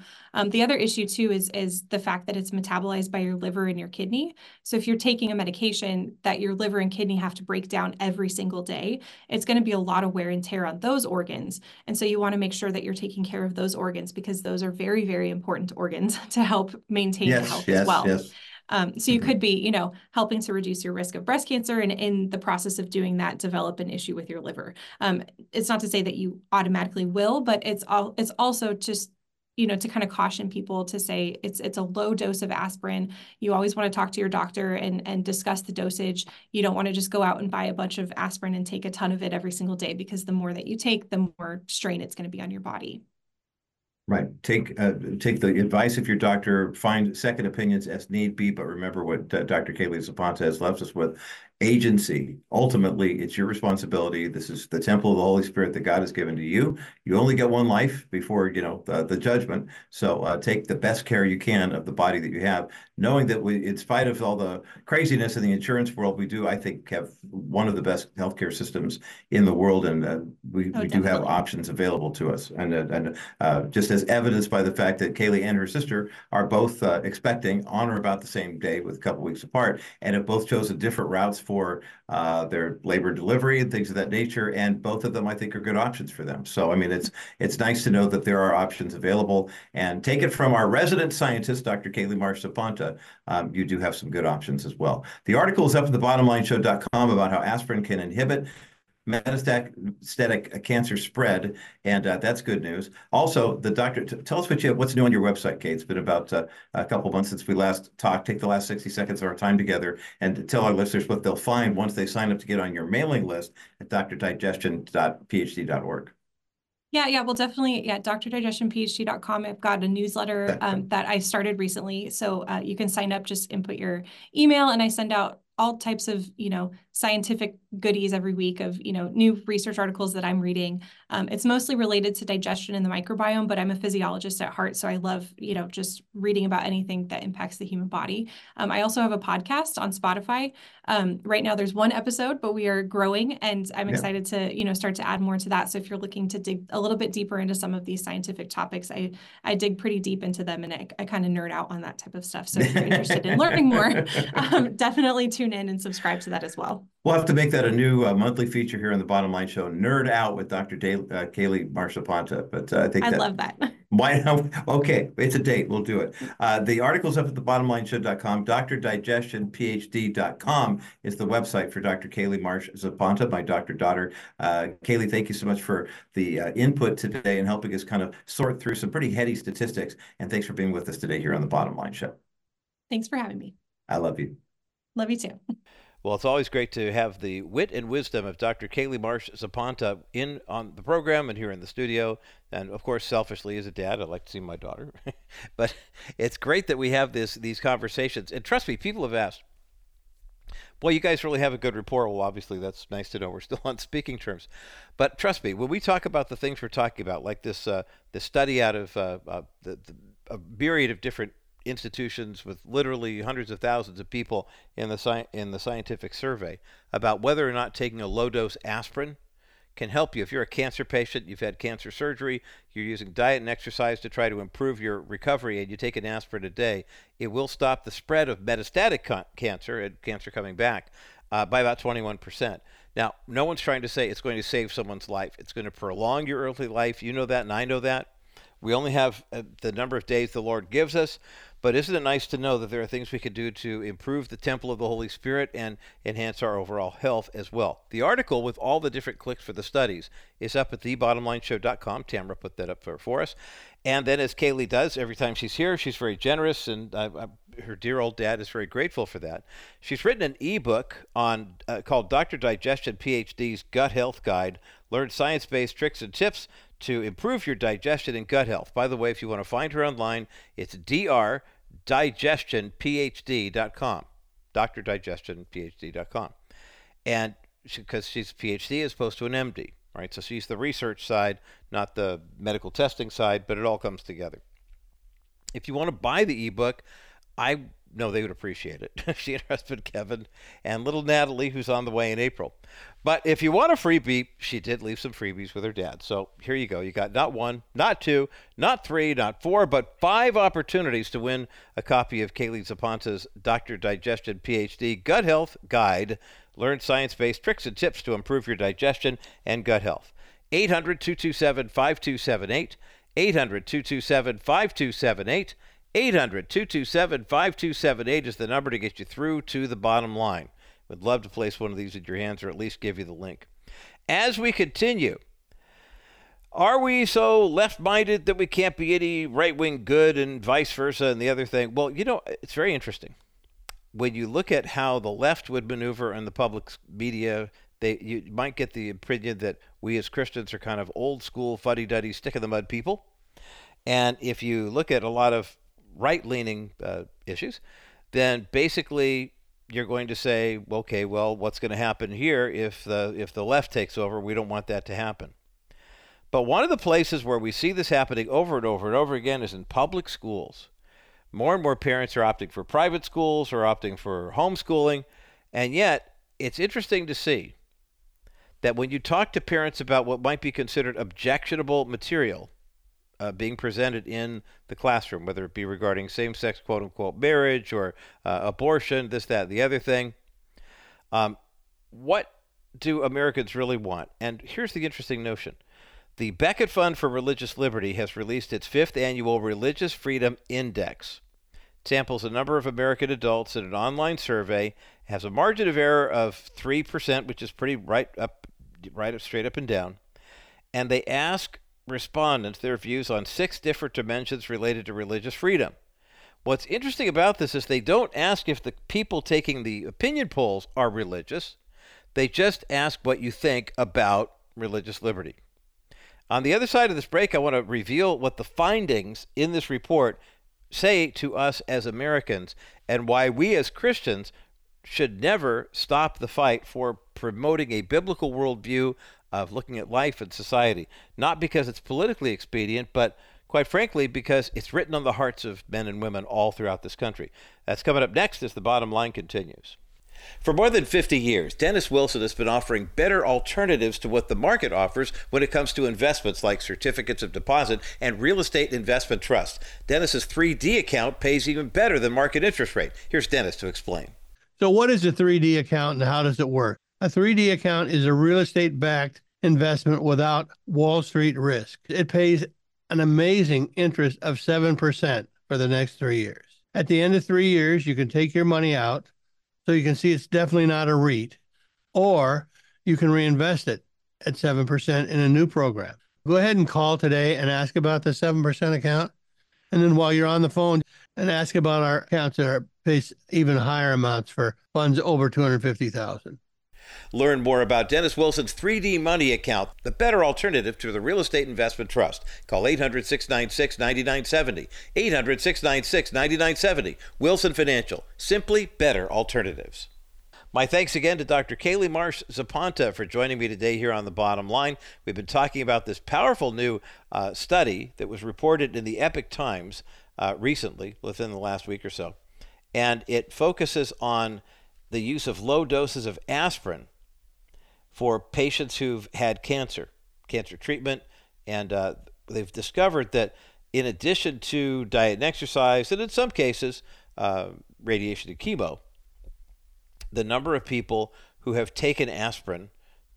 the other issue too is is the fact that it's metabolized by your liver and your kidney. So if you're taking a medication that your liver and kidney have to break down every single day, it's going to be a lot of wear and tear on those organs. And so you want to make sure that you're taking care of those organs because those are very, very important organs to help maintain yes, health yes, as well. Yes. Um, so you mm-hmm. could be, you know, helping to reduce your risk of breast cancer, and in the process of doing that, develop an issue with your liver. Um, it's not to say that you automatically will, but it's all it's also just you know to kind of caution people to say it's it's a low dose of aspirin you always want to talk to your doctor and and discuss the dosage you don't want to just go out and buy a bunch of aspirin and take a ton of it every single day because the more that you take the more strain it's going to be on your body Right. Take uh, take the advice of your doctor. Find second opinions as need be, but remember what uh, Dr. Kaylie Zapanta has left us with agency. Ultimately, it's your responsibility. This is the temple of the Holy Spirit that God has given to you. You only get one life before you know the, the judgment. So uh, take the best care you can of the body that you have, knowing that we, in spite of all the craziness in the insurance world, we do, I think, have one of the best healthcare systems in the world, and uh, we, oh, we do have options available to us. And uh, and uh, just as evidenced by the fact that Kaylie and her sister are both uh, expecting on or about the same day, with a couple weeks apart, and have both chosen different routes for uh, their labor delivery and things of that nature. And both of them, I think, are good options for them. So, I mean, it's it's nice to know that there are options available. And take it from our resident scientist, Dr. Kaylie Marsh Zapanta, um, you do have some good options as well. The article is up at thebottomlineshow.com about how aspirin can inhibit metastatic cancer spread, and uh, that's good news. Also, the doctor, tell us what you what's new on your website, Kate. It's been about uh, a couple months since we last talked. Take the last 60 seconds of our time together and tell our listeners what they'll find once they sign up to get on your mailing list at drdigestion.phd.org. Yeah, yeah, well, definitely. Yeah, drdigestionphd.com. I've got a newsletter um, that I started recently. So uh, you can sign up, just input your email, and I send out all types of, you know, scientific goodies every week of you know new research articles that i'm reading. Um, it's mostly related to digestion and the microbiome but i'm a physiologist at heart so i love you know just reading about anything that impacts the human body. Um, i also have a podcast on spotify. Um, right now there's one episode but we are growing and i'm yeah. excited to you know start to add more to that. So if you're looking to dig a little bit deeper into some of these scientific topics i i dig pretty deep into them and i, I kind of nerd out on that type of stuff. So if you're interested in learning more um, definitely tune in and subscribe to that as well We'll have to make that a new uh, monthly feature here on the Bottom Line Show. Nerd out with Dr. Day, uh, Kaylie. But uh, I think I that, love that. Why not? Okay, it's a date. We'll do it. Uh, the article's up at the bottomlineshow.com. DrDigestionPhD.com is the website for Dr. Kaylie Marsh Zapanta, my doctor daughter. Uh, Kaylie, thank you so much for the uh, input today and helping us kind of sort through some pretty heady statistics. And thanks for being with us today here on the Bottom Line Show. Thanks for having me. I love you. Love you too. Well, it's always great to have the wit and wisdom of Dr. Kaylie Marsh Zapanta in on the program and here in the studio. And of course, selfishly as a dad, I like to see my daughter. but it's great that we have this these conversations. And trust me, people have asked, "Well, you guys really have a good rapport." Well, obviously, that's nice to know. We're still on speaking terms. But trust me, when we talk about the things we're talking about, like this uh, this study out of uh, uh, the, the a myriad of different institutions with literally hundreds of thousands of people in the sci- in the scientific survey about whether or not taking a low dose aspirin can help you. If you're a cancer patient, you've had cancer surgery, you're using diet and exercise to try to improve your recovery, and you take an aspirin a day, it will stop the spread of metastatic con- cancer and cancer coming back uh, by about 21%. Now, no one's trying to say it's going to save someone's life. It's going to prolong your earthly life. You know that, and I know that. We only have uh, the number of days the Lord gives us. But isn't it nice to know that there are things we can do to improve the temple of the Holy Spirit and enhance our overall health as well? The article with all the different clicks for the studies is up at thebottomlineshow.com. Tamara put that up for, for us. And then, as Kaylie does every time she's here, she's very generous, and I, I, her dear old dad is very grateful for that. She's written an ebook on uh, called Dr. Digestion PhD's Gut Health Guide. Learn science-based tricks and tips to improve your digestion and gut health. By the way, if you want to find her online, it's drdigestionphd.com. drdigestionphd.com. And because she, she's a PhD as opposed to an MD, right? So she's the research side, not the medical testing side, but it all comes together. If you want to buy the ebook, I know they would appreciate it. she and her husband Kevin and little Natalie, who's on the way in April. But if you want a freebie, she did leave some freebies with her dad. So here you go. You got not one, not two, not three, not four, but five opportunities to win a copy of Kaylie Zapanta's Dr. Digestion PhD Gut Health Guide. Learn science based tricks and tips to improve your digestion and gut health. 800 227 5278. 800 227 5278. 800 227 5278 is the number to get you through to the bottom line. Would love to place one of these in your hands or at least give you the link. As we continue, are we so left minded that we can't be any right wing good and vice versa and the other thing? Well, you know, it's very interesting. When you look at how the left would maneuver in the public media, they you might get the opinion that we as Christians are kind of old school fuddy duddy stick in the mud people. And if you look at a lot of right leaning uh, issues, then basically you're going to say, okay, well, what's going to happen here if the if the left takes over? We don't want that to happen. But one of the places where we see this happening over and over and over again is in public schools. More and more parents are opting for private schools or opting for homeschooling, and yet it's interesting to see that when you talk to parents about what might be considered objectionable material uh, being presented in the classroom, whether it be regarding same sex quote unquote marriage or uh, abortion, this, that, the other thing, um, what do Americans really want? And here's the interesting notion. The Becket Fund for Religious Liberty has released its fifth annual Religious Freedom Index. Samples a number of American adults in an online survey, has a margin of error of 3%, which is pretty right up right up straight up and down, and they ask respondents their views on six different dimensions related to religious freedom. What's interesting about this is they don't ask if the people taking the opinion polls are religious. They just ask what you think about religious liberty. On the other side of this break, I want to reveal what the findings in this report say to us as Americans and why we as Christians should never stop the fight for promoting a biblical worldview of looking at life and society. Not because it's politically expedient, but quite frankly, because it's written on the hearts of men and women all throughout this country. That's coming up next as the bottom line continues. For more than 50 years, Dennis Wilson has been offering better alternatives to what the market offers when it comes to investments like certificates of deposit and real estate investment trust. Dennis's 3D account pays even better than market interest rate. Here's Dennis to explain. So, what is a 3D account and how does it work? A 3D account is a real estate backed investment without Wall Street risk. It pays an amazing interest of 7% for the next three years. At the end of three years, you can take your money out. So you can see it's definitely not a REIT, or you can reinvest it at 7% in a new program. Go ahead and call today and ask about the 7% account. And then while you're on the phone, and ask about our accounts that are pays even higher amounts for funds over 250,000. Learn more about Dennis Wilson's 3D Money account, the better alternative to the Real Estate Investment Trust. Call 800 696 9970. 800 696 9970. Wilson Financial. Simply better alternatives. My thanks again to Dr. Kaylie Marsh Zapanta for joining me today here on the bottom line. We've been talking about this powerful new uh, study that was reported in the Epoch Times uh, recently, within the last week or so. And it focuses on the use of low doses of aspirin for patients who've had cancer, cancer treatment. And uh, they've discovered that in addition to diet and exercise, and in some cases, uh, radiation and chemo, the number of people who have taken aspirin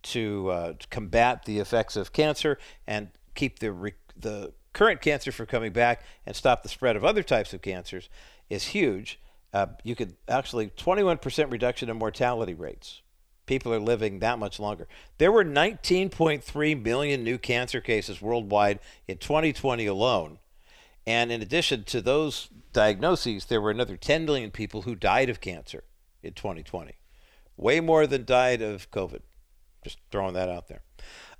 to, uh, to combat the effects of cancer and keep the, re- the current cancer from coming back and stop the spread of other types of cancers is huge. Uh, you could actually 21% reduction in mortality rates. People are living that much longer. There were 19.3 million new cancer cases worldwide in 2020 alone. And in addition to those diagnoses, there were another 10 million people who died of cancer in 2020. Way more than died of COVID. Just throwing that out there.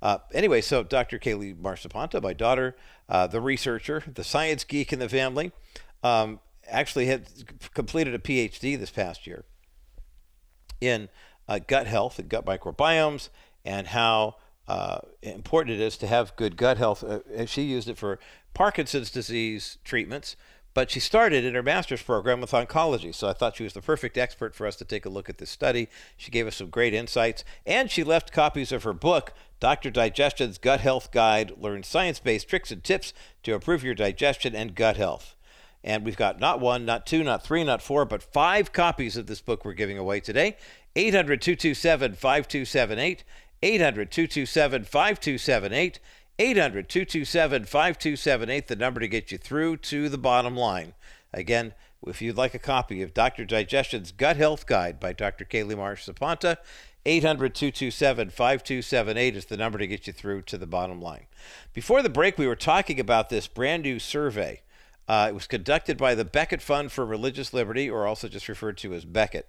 Uh, anyway, so Dr. Kaylie Marsh Zapanta, my daughter, uh, the researcher, the science geek in the family, um, actually had completed a PhD this past year in uh, gut health and gut microbiomes and how uh, important it is to have good gut health. Uh, she used it for Parkinson's disease treatments, but she started in her master's program with oncology. So I thought she was the perfect expert for us to take a look at this study. She gave us some great insights, and she left copies of her book, Dr. Digestion's Gut Health Guide. Learn science based tricks and tips to improve your digestion and gut health. And we've got not one, not two, not three, not four, but five copies of this book we're giving away today. 800 227 5278. 800 227 5278. 800 227 5278, the number to get you through to the bottom line. Again, if you'd like a copy of Dr. Digestion's Gut Health Guide by Dr. Kaylie Marsh Zapanta, 800 227 5278 is the number to get you through to the bottom line. Before the break, we were talking about this brand new survey. Uh, it was conducted by the Becket Fund for Religious Liberty, or also just referred to as Becket.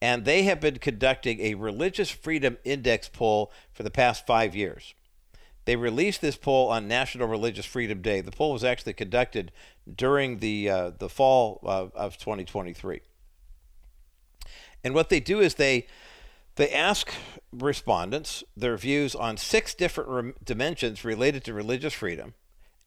And they have been conducting a religious freedom index poll for the past five years. They released this poll on National Religious Freedom Day. The poll was actually conducted during the uh, the fall of, of 2023. And what they do is they they ask respondents their views on six different re- dimensions related to religious freedom,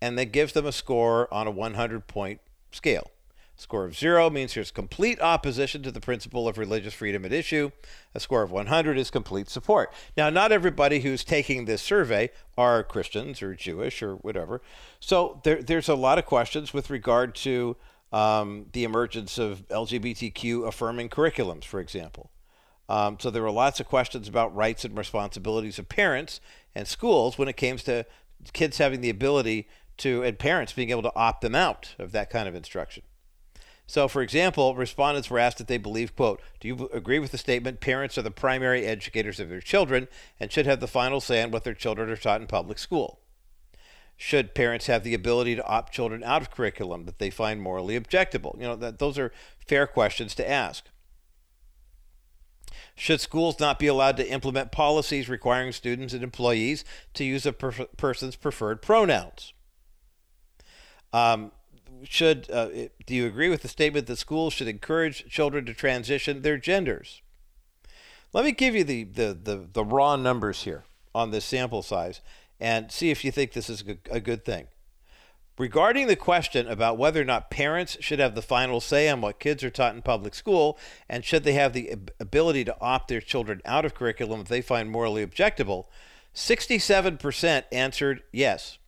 and then gives them a score on a 100 point scale. A score of zero means there's complete opposition to the principle of religious freedom at issue. A score of 100 is complete support. Now, not everybody who's taking this survey are Christians or Jewish or whatever. So there, there's a lot of questions with regard to um, the emergence of LGBTQ affirming curriculums, for example. Um, so there were lots of questions about rights and responsibilities of parents and schools when it came to kids having the ability to, and parents being able to opt them out of that kind of instruction. So, for example, respondents were asked if they believe, quote, do you agree with the statement, parents are the primary educators of their children and should have the final say on what their children are taught in public school? Should parents have the ability to opt children out of curriculum that they find morally objectable? You know, that, those are fair questions to ask. Should schools not be allowed to implement policies requiring students and employees to use a per- person's preferred pronouns? Um, should uh, do you agree with the statement that schools should encourage children to transition their genders? Let me give you the, the, the, the raw numbers here on this sample size and see if you think this is a good thing. Regarding the question about whether or not parents should have the final say on what kids are taught in public school and should they have the ability to opt their children out of curriculum if they find morally objectable, 67% answered yes.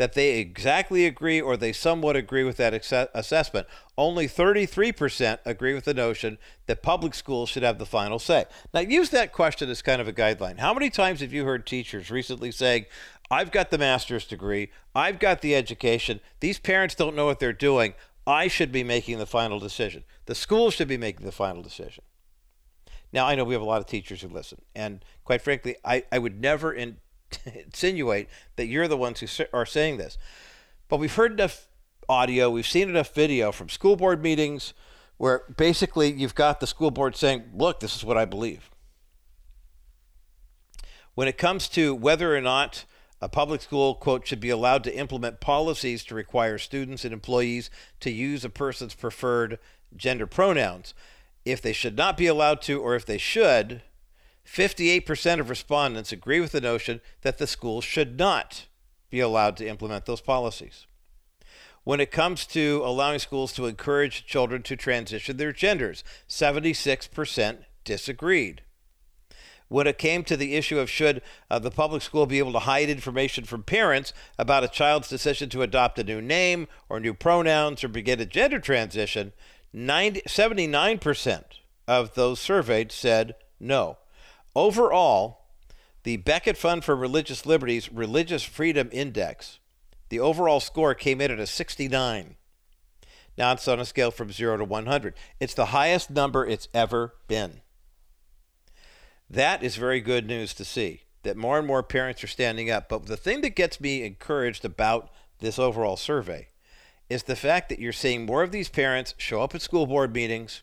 That they exactly agree or they somewhat agree with that assessment. Only 33% agree with the notion that public schools should have the final say. Now, use that question as kind of a guideline. How many times have you heard teachers recently saying, I've got the master's degree. I've got the education. These parents don't know what they're doing. I should be making the final decision. The school should be making the final decision. Now, I know we have a lot of teachers who listen. And quite frankly, I, I would never in, insinuate that you're the ones who are saying this. But we've heard enough audio, we've seen enough video from school board meetings where basically you've got the school board saying, look, this is what I believe. When it comes to whether or not a public school, quote, should be allowed to implement policies to require students and employees to use a person's preferred gender pronouns. If they should not be allowed to, or if they should, 58% of respondents agree with the notion that the school should not be allowed to implement those policies. When it comes to allowing schools to encourage children to transition their genders, 76% disagreed when it came to the issue of should uh, the public school be able to hide information from parents about a child's decision to adopt a new name or new pronouns or begin a gender transition, 90, 79% of those surveyed said no. Overall, the Becket Fund for Religious Liberties Religious Freedom Index, the overall score came in at a 69. Now it's on a scale from 0 to 100. It's the highest number it's ever been. That is very good news to see that more and more parents are standing up. But the thing that gets me encouraged about this overall survey is the fact that you're seeing more of these parents show up at school board meetings.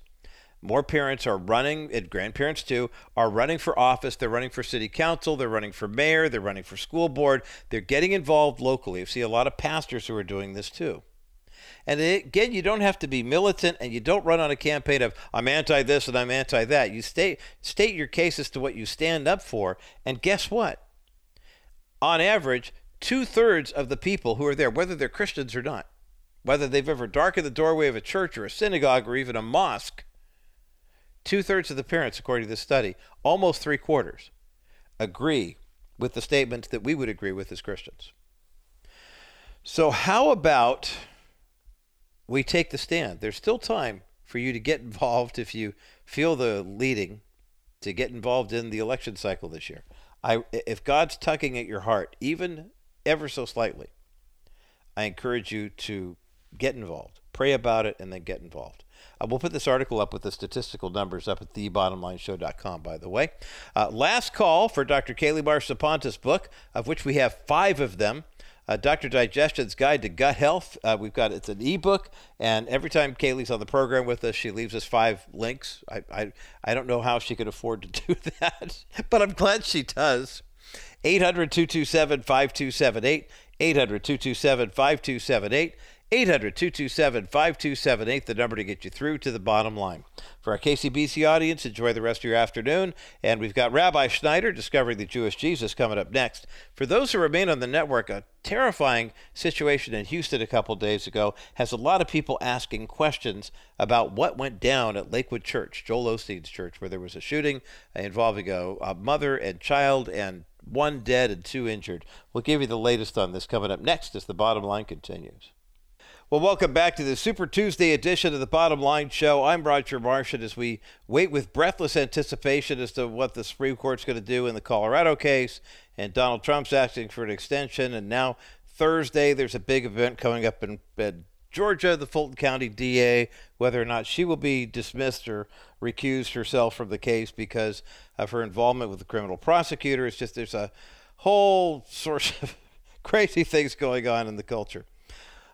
More parents are running, and grandparents too, are running for office. They're running for city council. They're running for mayor. They're running for school board. They're getting involved locally. I see a lot of pastors who are doing this too. And again, you don't have to be militant and you don't run on a campaign of I'm anti this and I'm anti that. You state state your case as to what you stand up for. And guess what? On average, two thirds of the people who are there, whether they're Christians or not, whether they've ever darkened the doorway of a church or a synagogue or even a mosque, two thirds of the parents, according to this study, almost three quarters, agree with the statements that we would agree with as Christians. So, how about we take the stand. There's still time for you to get involved if you feel the leading to get involved in the election cycle this year. I, if God's tugging at your heart, even ever so slightly, I encourage you to get involved. Pray about it and then get involved. Uh, we'll put this article up with the statistical numbers up at thebottomlineshow.com, by the way. Uh, last call for Dr. Kaylie Zapanta's book, of which we have five of them uh, Dr. Digestion's Guide to Gut Health. Uh, we've got it's an ebook, and every time Kaylie's on the program with us, she leaves us five links. I, I, I don't know how she could afford to do that, but I'm glad she does. 800 227 5278. 800 227 5278. 800 227 5278, the number to get you through to the bottom line. For our KCBC audience, enjoy the rest of your afternoon. And we've got Rabbi Schneider discovering the Jewish Jesus coming up next. For those who remain on the network, a terrifying situation in Houston a couple days ago has a lot of people asking questions about what went down at Lakewood Church, Joel Osteen's church, where there was a shooting involving a, a mother and child and one dead and two injured. We'll give you the latest on this coming up next as the bottom line continues. Well, welcome back to the Super Tuesday edition of the Bottom Line Show. I'm Roger Martian as we wait with breathless anticipation as to what the Supreme Court's going to do in the Colorado case. And Donald Trump's asking for an extension. And now, Thursday, there's a big event coming up in, in Georgia, the Fulton County DA, whether or not she will be dismissed or recused herself from the case because of her involvement with the criminal prosecutor. It's just there's a whole sort of crazy things going on in the culture.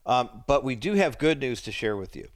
Um, but we do have good news to share with you,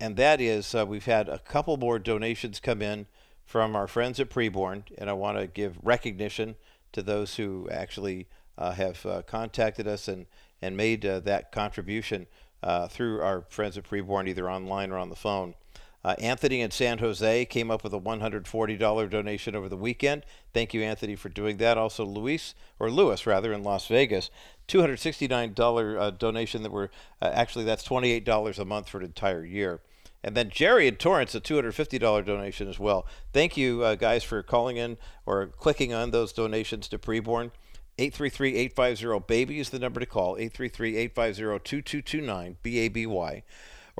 and that is uh, we've had a couple more donations come in from our friends at Preborn, and I want to give recognition to those who actually uh, have uh, contacted us and and made uh, that contribution uh, through our friends at Preborn, either online or on the phone. Uh, Anthony in San Jose came up with a $140 donation over the weekend. Thank you, Anthony, for doing that. Also, Luis, or Lewis rather, in Las Vegas, $269 uh, donation that were uh, actually that's $28 a month for an entire year. And then Jerry in Torrance, a $250 donation as well. Thank you, uh, guys, for calling in or clicking on those donations to Preborn. 833-850-BABY is the number to call, 833-850-2229, B-A-B-Y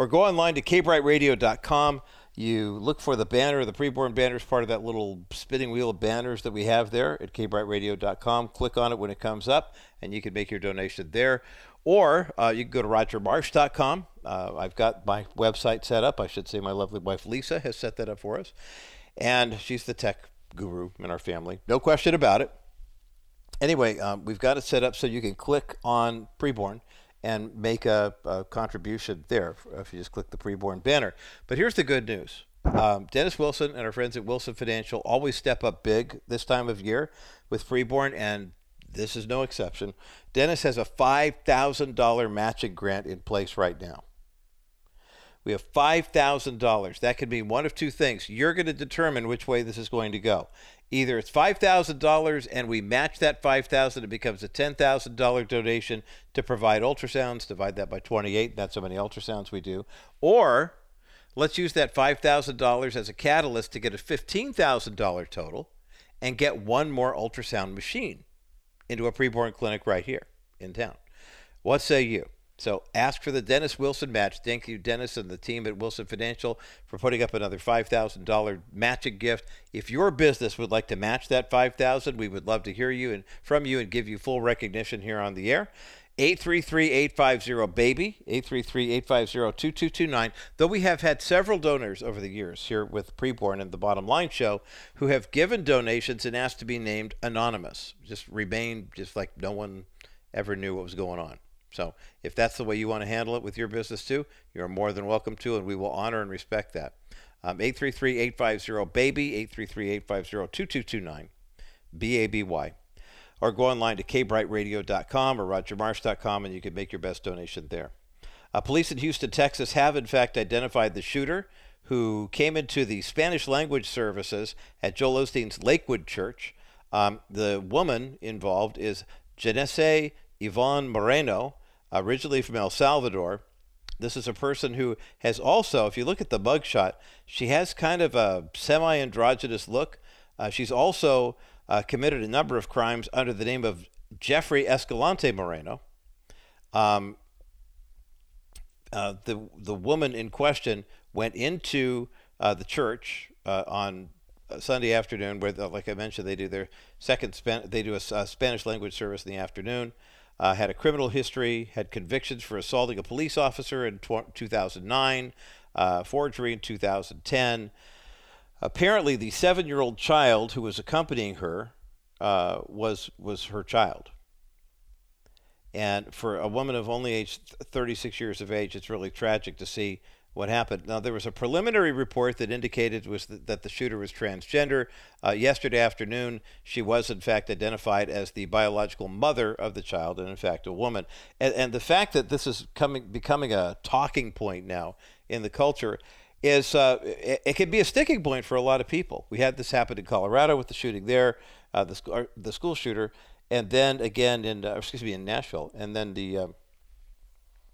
or go online to kbrightradio.com. You look for the banner, the preborn banner is part of that little spinning wheel of banners that we have there at kbrightradio.com. Click on it when it comes up, and you can make your donation there. Or uh, you can go to rogermarsh.com. Uh, I've got my website set up. I should say my lovely wife Lisa has set that up for us. And she's the tech guru in our family. No question about it. Anyway, um, we've got it set up so you can click on preborn and make a, a, contribution there if you just click the preborn banner. But here's the good news. Um, Dennis Wilson and our friends at Wilson Financial always step up big this time of year with preborn, and this is no exception. Dennis has a $5,000 matching grant in place right now. We have $5,000. That could mean one of two things. You're going to determine which way this is going to go either it's $5,000 and we match that 5000 it becomes a $10,000 donation to provide ultrasounds, divide that by 28, that's how many ultrasounds we do, or let's use that $5,000 as a catalyst to get a $15,000 total and get one more ultrasound machine into a preborn clinic right here in town. What say you? So ask for the Dennis Wilson match. Thank you, Dennis and the team at Wilson Financial for putting up another $5,000 matching gift. If your business would like to match that 5,000, we would love to hear you and from you and give you full recognition here on the air. 833-850-BABY, 833-850-2229. Though we have had several donors over the years here with Preborn and the Bottom Line Show who have given donations and asked to be named anonymous. Just remain just like no one ever knew what was going on. So if that's the way you want to handle it with your business too, you're more than welcome to, and we will honor and respect that. Um, 833-850-BABY, 833-850-2229, B-A-B-Y. Or go online to kbrightradio.com or rogermarsh.com, and you can make your best donation there. Uh, police in Houston, Texas have in fact identified the shooter who came into the Spanish language services at Joel Osteen's Lakewood Church. Um, the woman involved is Genesse Ivonne Moreno, originally from El Salvador. This is a person who has also, if you look at the mugshot, she has kind of a semi androgynous look. Uh, she's also uh, committed a number of crimes under the name of Jeffrey Escalante Moreno. Um, uh, the the woman in question went into uh, the church uh, on Sunday afternoon, where, the, like I mentioned, they do their second Span- they do a, a Spanish language service in the afternoon uh, had a criminal history, had convictions for assaulting a police officer in tw- 2009, uh, forgery in 2010. Apparently, the seven-year-old child who was accompanying her uh, was was her child. And for a woman of only age 36 years of age, it's really tragic to see what happened. Now, there was a preliminary report that indicated was that, the shooter was transgender. Uh, yesterday afternoon, she was in fact identified as the biological mother of the child, and in fact a woman. And, and the fact that this is coming becoming a talking point now in the culture is uh, it, it, can be a sticking point for a lot of people. We had this happen in Colorado with the shooting there, uh, the the school shooter, and then again in uh, excuse me in Nashville, and then the um,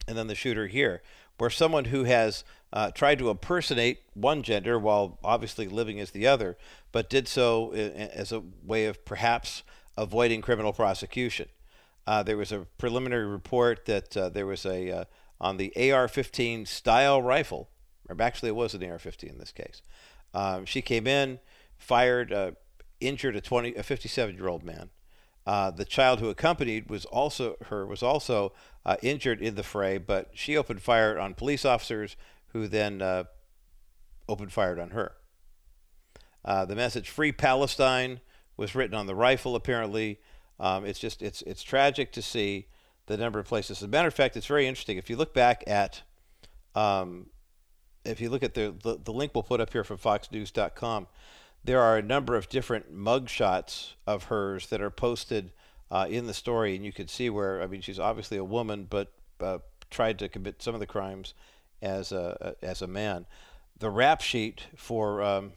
and then the shooter here where someone who has uh, tried to impersonate one gender while obviously living as the other, but did so as a way of perhaps avoiding criminal prosecution. Uh, there was a preliminary report that uh, there was a uh, on the AR-15 style rifle, or actually it was an AR-15 in this case. Um, she came in, fired, uh, injured a 20, a 57-year-old man. Uh, the child who accompanied was also her was also uh, injured in the fray, but she opened fire on police officers who then uh, opened fire on her. Uh, the message "Free Palestine" was written on the rifle. Apparently, um, it's just it's it's tragic to see the number of places. As a matter of fact, it's very interesting. If you look back at um, if you look at the, the, the link we'll put up here from FoxNews.com, there are a number of different mug shots of hers that are posted uh, in the story, and you can see where I mean she's obviously a woman, but uh, tried to commit some of the crimes as a as a man. The rap sheet for um,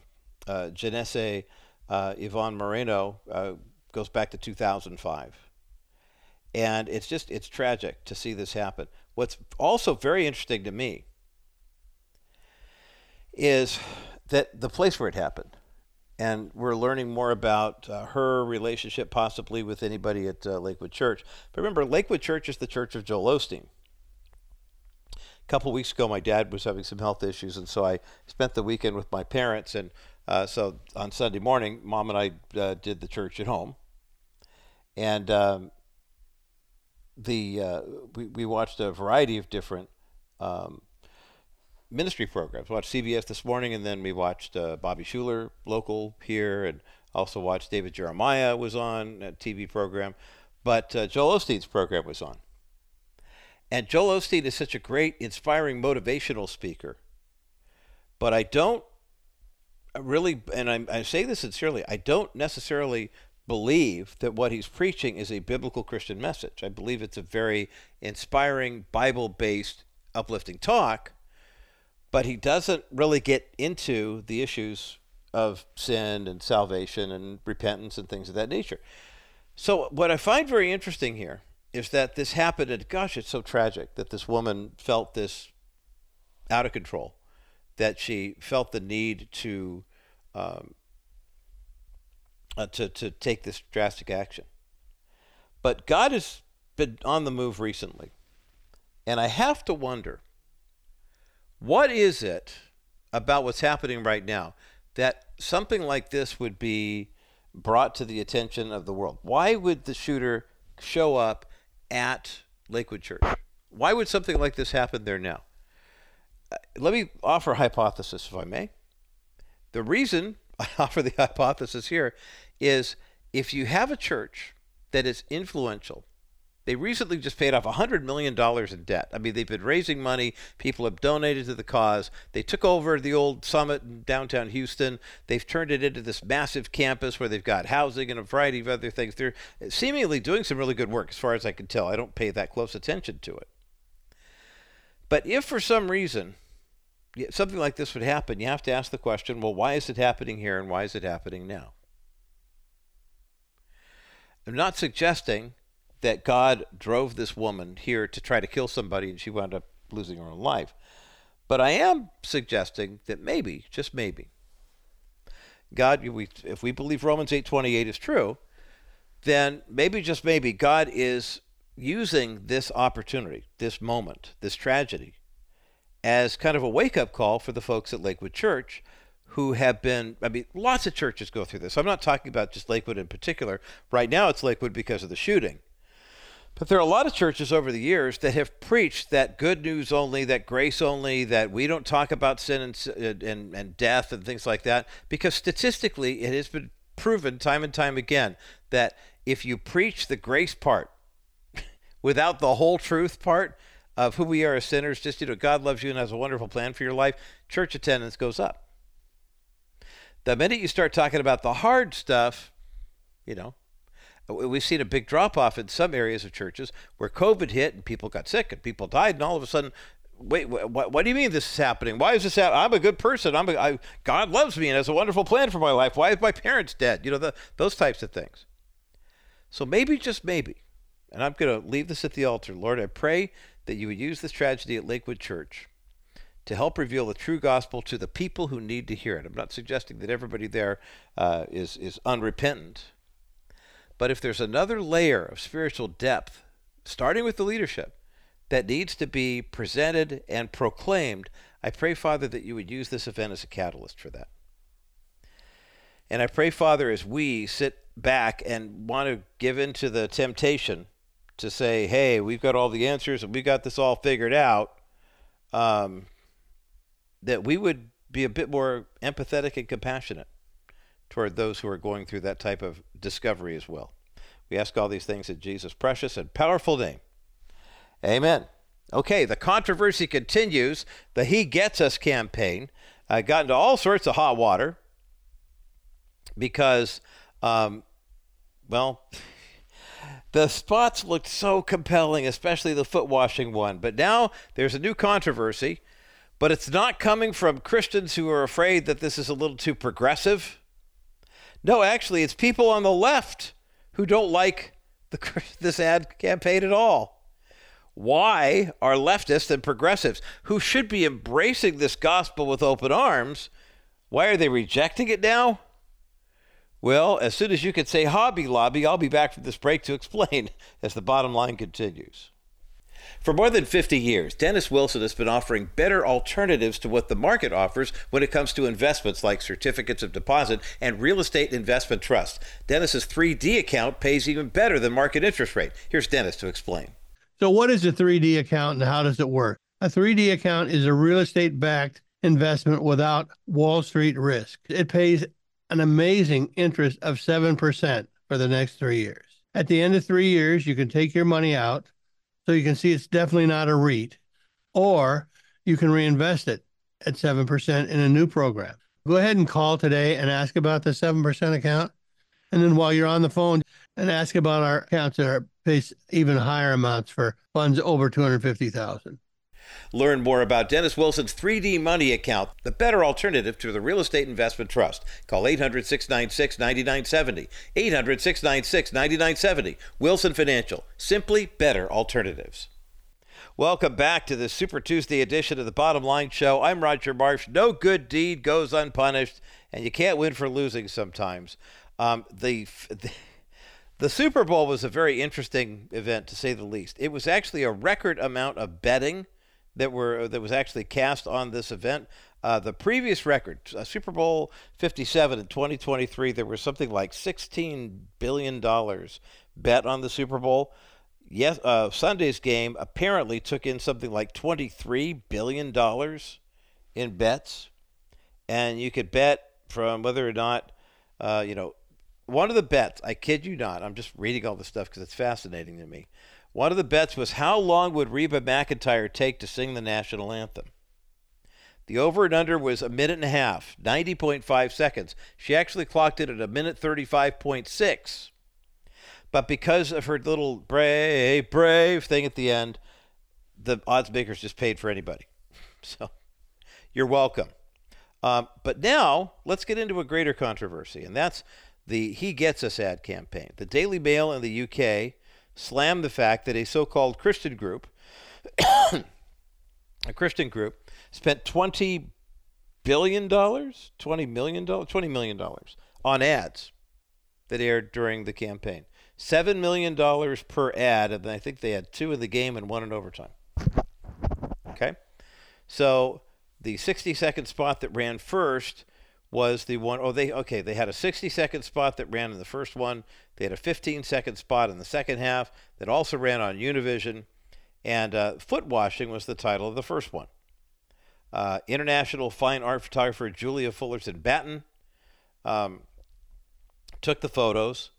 uh, Genesse uh, Ivonne Moreno uh, goes back to 2005, and it's just it's tragic to see this happen. What's also very interesting to me is that the place where it happened and we're learning more about uh, her relationship possibly with anybody at uh, Lakewood Church. But remember, Lakewood Church is the church of Joel Osteen. A couple weeks ago, my dad was having some health issues, and so I spent the weekend with my parents. And uh, so on Sunday morning, mom and I uh, did the church at home, and um, the uh, we we watched a variety of different. Um, ministry programs. We watched CBS this morning, and then we watched uh, Bobby Schuller, local here, and also watched David Jeremiah was on a TV program. But uh, Joel Osteen's program was on. And Joel Osteen is such a great, inspiring, motivational speaker. But I don't really, and I, I say this sincerely, I don't necessarily believe that what he's preaching is a biblical Christian message. I believe it's a very inspiring, Bible based, uplifting talk but he doesn't really get into the issues of sin and salvation and repentance and things of that nature. So, what I find very interesting here is that this happened, and gosh, it's so tragic that this woman felt this out of control, that she felt the need to um, uh, to to take this drastic action. But God has been on the move recently, and I have to wonder what is it about what's happening right now that something like this would be brought to the attention of the world? Why would the shooter show up at Lakewood Church? Why would something like this happen there now? Uh, let me offer a hypothesis, if I may. The reason I offer the hypothesis here is if you have a church that is influential they recently just paid off $100 million in debt. I mean, they've been raising money. People have donated to the cause. They took over the old summit in downtown Houston. They've turned it into this massive campus where they've got housing and a variety of other things. They're seemingly doing some really good work, as far as I can tell. I don't pay that close attention to it. But if for some reason something like this would happen, you have to ask the question well, why is it happening here and why is it happening now? I'm not suggesting that God drove this woman here to try to kill somebody and she wound up losing her own life. But I am suggesting that maybe, just maybe, God, if we believe Romans 8:28 is true, then maybe just maybe God is using this opportunity, this moment, this tragedy as kind of a wake-up call for the folks at Lakewood Church who have been I mean lots of churches go through this. I'm not talking about just Lakewood in particular. Right now it's Lakewood because of the shooting. But there are a lot of churches over the years that have preached that good news only, that grace only, that we don't talk about sin and, and, and death and things like that, because statistically it has been proven time and time again that if you preach the grace part without the whole truth part, of who we are as sinners, just, you know, God loves you and has a wonderful plan for your life, church attendance goes up. The minute you start talking about the hard stuff, you know, we've seen a big drop off in some areas of churches where COVID hit and people got sick and people died, and all of a sudden, wait, what, what do you mean this is happening? Why is this happening? I'm a good person. I'm a, I, God loves me and has a wonderful plan for my life. Why is my parents dead? You know, the, those types of things. So maybe, just maybe, and I'm going to leave this at the altar. Lord, I pray that you would use this tragedy at Lakewood Church to help reveal the true gospel to the people who need to hear it. I'm not suggesting that everybody there uh, is is unrepentant, but if there's another layer of spiritual depth, starting with the leadership, that needs to be presented and proclaimed, I pray, Father, that you would use this event as a catalyst for that. And I pray, Father, as we sit back and want to give in to the temptation to say, hey, we've got all the answers and we've got this all figured out, um, that we would be a bit more empathetic and compassionate toward those who are going through that type of discovery as well. We ask all these things in Jesus' precious and powerful name. Amen. Okay, the controversy continues. The He Gets Us campaign uh, got into all sorts of hot water because, um, well, the spots looked so compelling, especially the foot washing one. But now there's a new controversy, but it's not coming from Christians who are afraid that this is a little too progressive. No, actually, it's people on the left who don't like the, this ad campaign at all. Why are leftists and progressives who should be embracing this gospel with open arms, why are they rejecting it now? Well, as soon as you can say Hobby Lobby, I'll be back from this break to explain as the bottom line continues. For more than 50 years, Dennis Wilson has been offering better alternatives to what the market offers when it comes to investments like certificates of deposit and real estate investment trust. Dennis's 3D account pays even better than market interest rate. Here's Dennis to explain. So, what is a 3D account and how does it work? A 3D account is a real estate backed investment without Wall Street risk. It pays an amazing interest of 7% for the next three years. At the end of three years, you can take your money out. So you can see it's definitely not a REIT, or you can reinvest it at 7% in a new program. Go ahead and call today and ask about the 7% account. And then while you're on the phone, and ask about our accounts that are pays even higher amounts for funds over 250,000. Learn more about Dennis Wilson's 3D Money account, the better alternative to the real estate investment trust. Call 800 696 9970. 800 696 9970. Wilson Financial. Simply better alternatives. Welcome back to the Super Tuesday edition of the Bottom Line Show. I'm Roger Marsh. No good deed goes unpunished, and you can't win for losing sometimes. Um, the, the the Super Bowl was a very interesting event, to say the least. It was actually a record amount of betting that were that was actually cast on this event. Uh, the previous record, uh, Super Bowl 57 in 2023, there was something like 16 billion dollars bet on the Super Bowl. Yes, uh, Sunday's game apparently took in something like 23 billion dollars in bets, and you could bet from whether or not uh, you know one of the bets, I kid you not, I'm just reading all this stuff because it's fascinating to me. One of the bets was how long would Reba McEntire take to sing the national anthem? The over and under was a minute and a half, 90.5 seconds. She actually clocked it at a minute 35.6. But because of her little brave, brave thing at the end, the odds makers just paid for anybody. So you're welcome. Um, but now let's get into a greater controversy, and that's the He Gets Us ad campaign. The Daily Mail in the UK slammed the fact that a so called Christian group, a Christian group, spent $20 billion, $20 million, $20 million on ads that aired during the campaign. $7 million per ad, and I think they had two in the game and one in overtime. Okay? So the 60 second spot that ran first was the one oh they okay they had a 60 second spot that ran in the first one. They had a 15 second spot in the second half that also ran on Univision. And uh, foot washing was the title of the first one. Uh, international fine art photographer Julia Fullerton-Batten um, took the photos.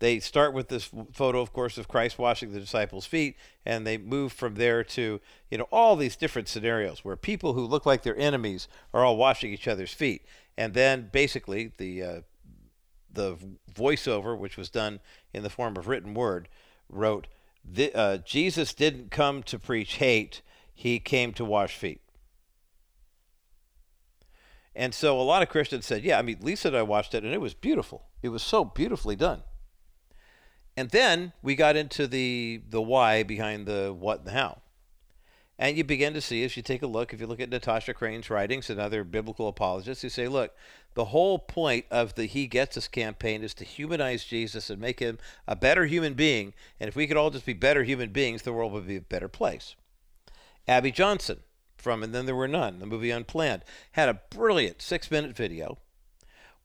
They start with this photo, of course, of Christ washing the disciples' feet, and they move from there to, you know, all these different scenarios where people who look like their enemies are all washing each other's feet. And then basically the uh, the voiceover, which was done in the form of written word, wrote, uh, Jesus didn't come to preach hate, he came to wash feet. And so a lot of Christians said, yeah, I mean, Lisa and I watched it, and it was beautiful. It was so beautifully done. And then we got into the the why behind the what and the how. And you begin to see, as you take a look, if you look at Natasha Crain's writings and other biblical apologists, you say, look, the whole point of the He Gets Us campaign is to humanize Jesus and make him a better human being. And if we could all just be better human beings, the world would be a better place. Abby Johnson from And Then There Were None, the movie Unplanned, had a brilliant six minute video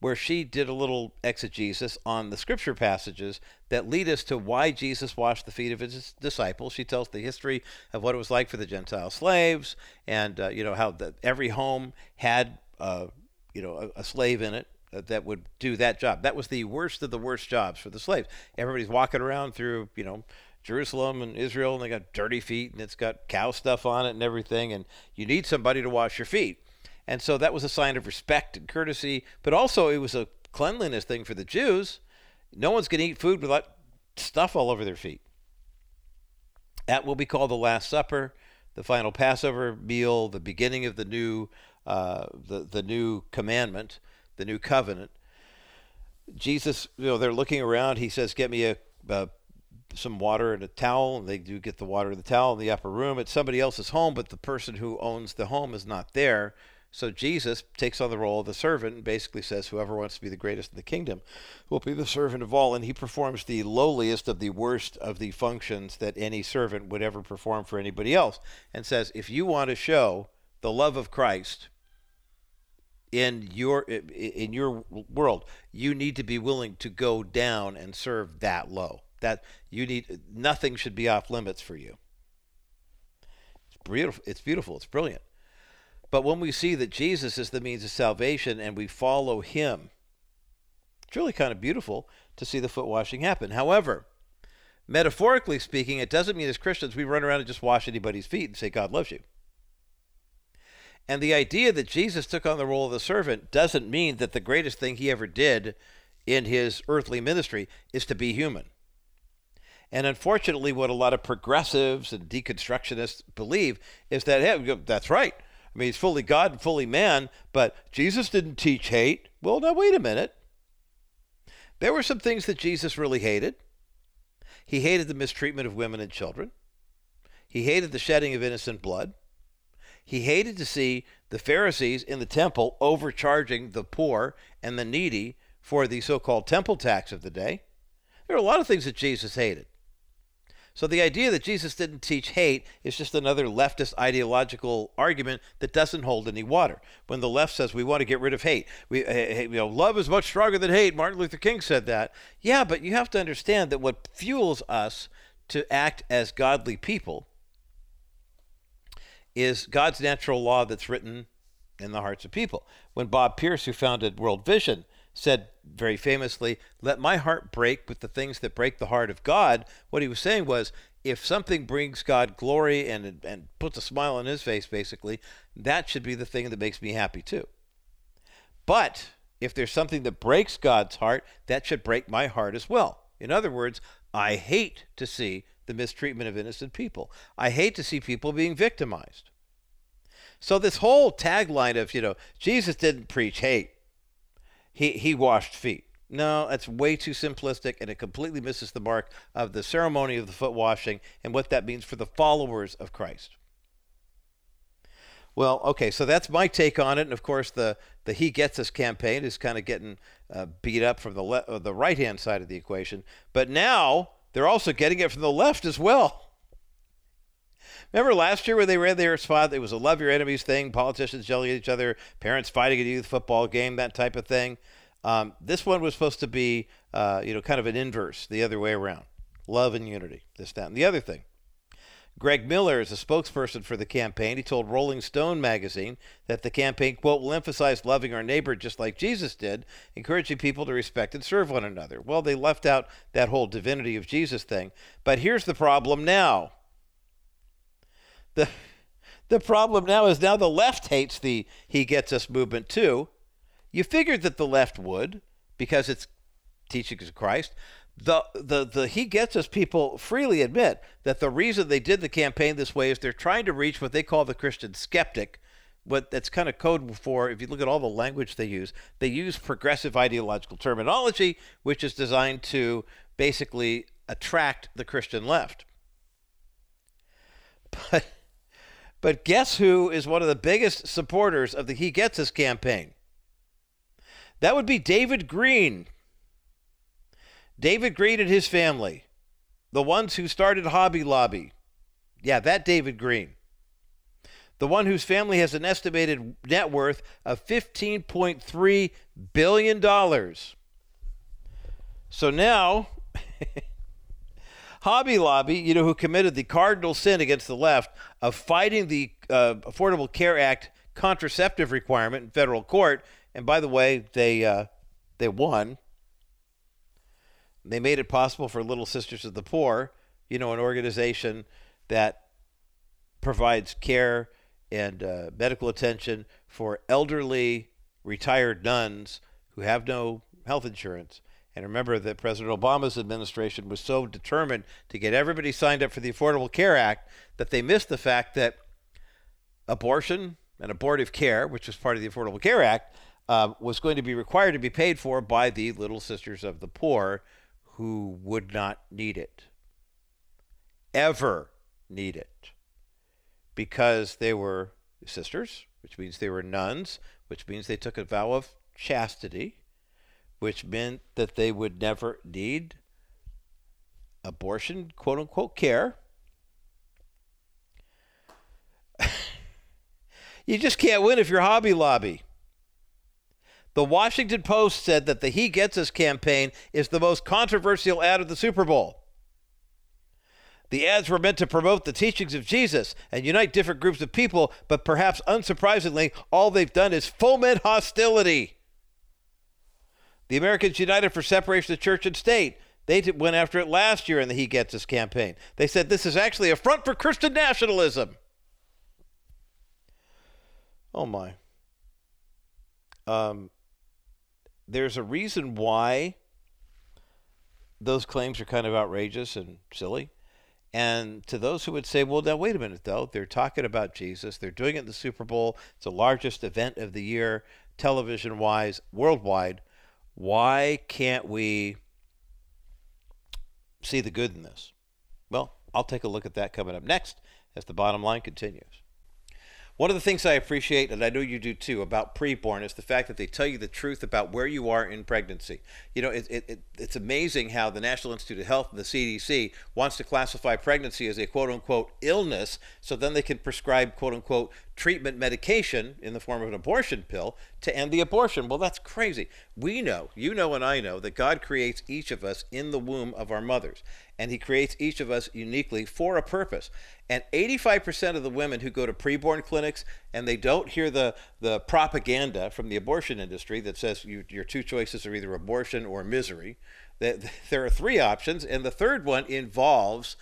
where she did a little exegesis on the scripture passages that lead us to why Jesus washed the feet of his disciples. She tells the history of what it was like for the Gentile slaves, and uh, you know how the, every home had uh, you know a, a, slave in it uh, that would do that job. That was the worst of the worst jobs for the slaves. Everybody's walking around through you know Jerusalem and Israel, and they got dirty feet, and it's got cow stuff on it and everything, and you need somebody to wash your feet. And so that was a sign of respect and courtesy, but also it was a cleanliness thing for the Jews. No one's going to eat food without stuff all over their feet. That will be called the Last Supper, the final Passover meal, the beginning of the new, uh, the the new commandment, the new covenant. Jesus, you know, they're looking around. He says, "Get me a, some water and a towel." And they do get the water and the towel in the upper room. It's somebody else's home, but the person who owns the home is not there. So Jesus takes on the role of the servant and basically says, Whoever wants to be the greatest in the kingdom will be the servant of all. And he performs the lowliest of the worst of the functions that any servant would ever perform for anybody else. And says, If you want to show the love of Christ in your in your world, you need to be willing to go down and serve that low. That you need nothing should be off limits for you. It's beautiful. It's beautiful. It's brilliant. But when we see that Jesus is the means of salvation and we follow him, it's really kind of beautiful to see the foot washing happen. However, metaphorically speaking, it doesn't mean as Christians we run around and just wash anybody's feet and say, God loves you. And the idea that Jesus took on the role of the servant doesn't mean that the greatest thing he ever did in his earthly ministry is to be human. And unfortunately, what a lot of progressives and deconstructionists believe is that, hey, that's right. I mean, he's fully God and fully man, but Jesus didn't teach hate. Well, now, wait a minute. There were some things that Jesus really hated. He hated the mistreatment of women and children. He hated the shedding of innocent blood. He hated to see the Pharisees in the temple overcharging the poor and the needy for the so called temple tax of the day. There are a lot of things that Jesus hated. So the idea that Jesus didn't teach hate is just another leftist ideological argument that doesn't hold any water. When the left says we want to get rid of hate, we eh, eh, you know love is much stronger than hate. Martin Luther King said that. Yeah, but you have to understand that what fuels us to act as godly people is God's natural law that's written in the hearts of people. When Bob Pierce, who founded World Vision, said very famously, Let my heart break with the things that break the heart of God. What he was saying was, if something brings God glory and, and puts a smile on his face, basically, that should be the thing that makes me happy too. But if there's something that breaks God's heart, that should break my heart as well. In other words, I hate to see the mistreatment of innocent people. I hate to see people being victimized. So this whole tagline of, you know, Jesus didn't preach hate he, he washed feet. No, that's way too simplistic, and it completely misses the mark of the ceremony of the foot washing and what that means for the followers of Christ. Well, okay, so that's my take on it, and of course, the the He Gets Us campaign is kind of getting uh, beat up from the le- uh, the right hand side of the equation, but now they're also getting it from the left as well. Remember last year when they ran their spot, it was a love your enemies thing, politicians yelling at each other, parents fighting at a youth football game, that type of thing. Um, this one was supposed to be, uh, you know, kind of an inverse, the other way around. Love and unity, this, that, and the other thing. Greg Miller is a spokesperson for the campaign. He told Rolling Stone magazine that the campaign, quote, will emphasize loving our neighbor just like Jesus did, encouraging people to respect and serve one another. Well, they left out that whole divinity of Jesus thing. But here's the problem now. The, the problem now is now the left hates the He Gets Us movement too. You figured that the left would because it's teachings of Christ the the the he gets us people freely admit that the reason they did the campaign this way is they're trying to reach what they call the Christian skeptic. What that's kind of code for if you look at all the language they use, they use progressive ideological terminology, which is designed to basically attract the Christian left. But but guess who is one of the biggest supporters of the He Gets Us campaign? That would be David Green. David Green and his family, the ones who started Hobby Lobby. Yeah, that David Green. The one whose family has an estimated net worth of $15.3 billion. So now, Hobby Lobby, you know, who committed the cardinal sin against the left of fighting the uh, Affordable Care Act contraceptive requirement in federal court, and by the way, they uh, they won. They made it possible for Little Sisters of the Poor, you know, an organization that provides care and uh, medical attention for elderly retired nuns who have no health insurance. And remember that President Obama's administration was so determined to get everybody signed up for the Affordable Care Act that they missed the fact that abortion and abortive care, which was part of the Affordable Care Act, uh, was going to be required to be paid for by the Little Sisters of the Poor, who would not need it, ever need it, because they were sisters, which means they were nuns, which means they took a vow of chastity, which meant that they would never need abortion, quote unquote, care. you just can't win if you're Hobby Lobby. The Washington Post said that the He Gets Us campaign is the most controversial ad of the Super Bowl. The ads were meant to promote the teachings of Jesus and unite different groups of people, but perhaps unsurprisingly, all they've done is foment hostility. The Americans United for Separation of Church and State, they went after it last year in the He Gets Us campaign. They said this is actually a front for Christian nationalism. Oh my. Um, there's a reason why those claims are kind of outrageous and silly. And to those who would say, well, now wait a minute, though, they're talking about Jesus. They're doing it in the Super Bowl. It's the largest event of the year, television wise, worldwide. Why can't we see the good in this? Well, I'll take a look at that coming up next as the bottom line continues. One of the things I appreciate, and I know you do too, about preborn is the fact that they tell you the truth about where you are in pregnancy. You know, it, it, it's amazing how the National Institute of Health and the CDC wants to classify pregnancy as a quote unquote illness, so then they can prescribe quote unquote treatment medication in the form of an abortion pill to end the abortion. Well, that's crazy. We know, you know, and I know that God creates each of us in the womb of our mothers, and He creates each of us uniquely for a purpose. And 85% of the women who go to preborn clinics and they don't hear the, the propaganda from the abortion industry that says you, your two choices are either abortion or misery, that there are three options, and the third one involves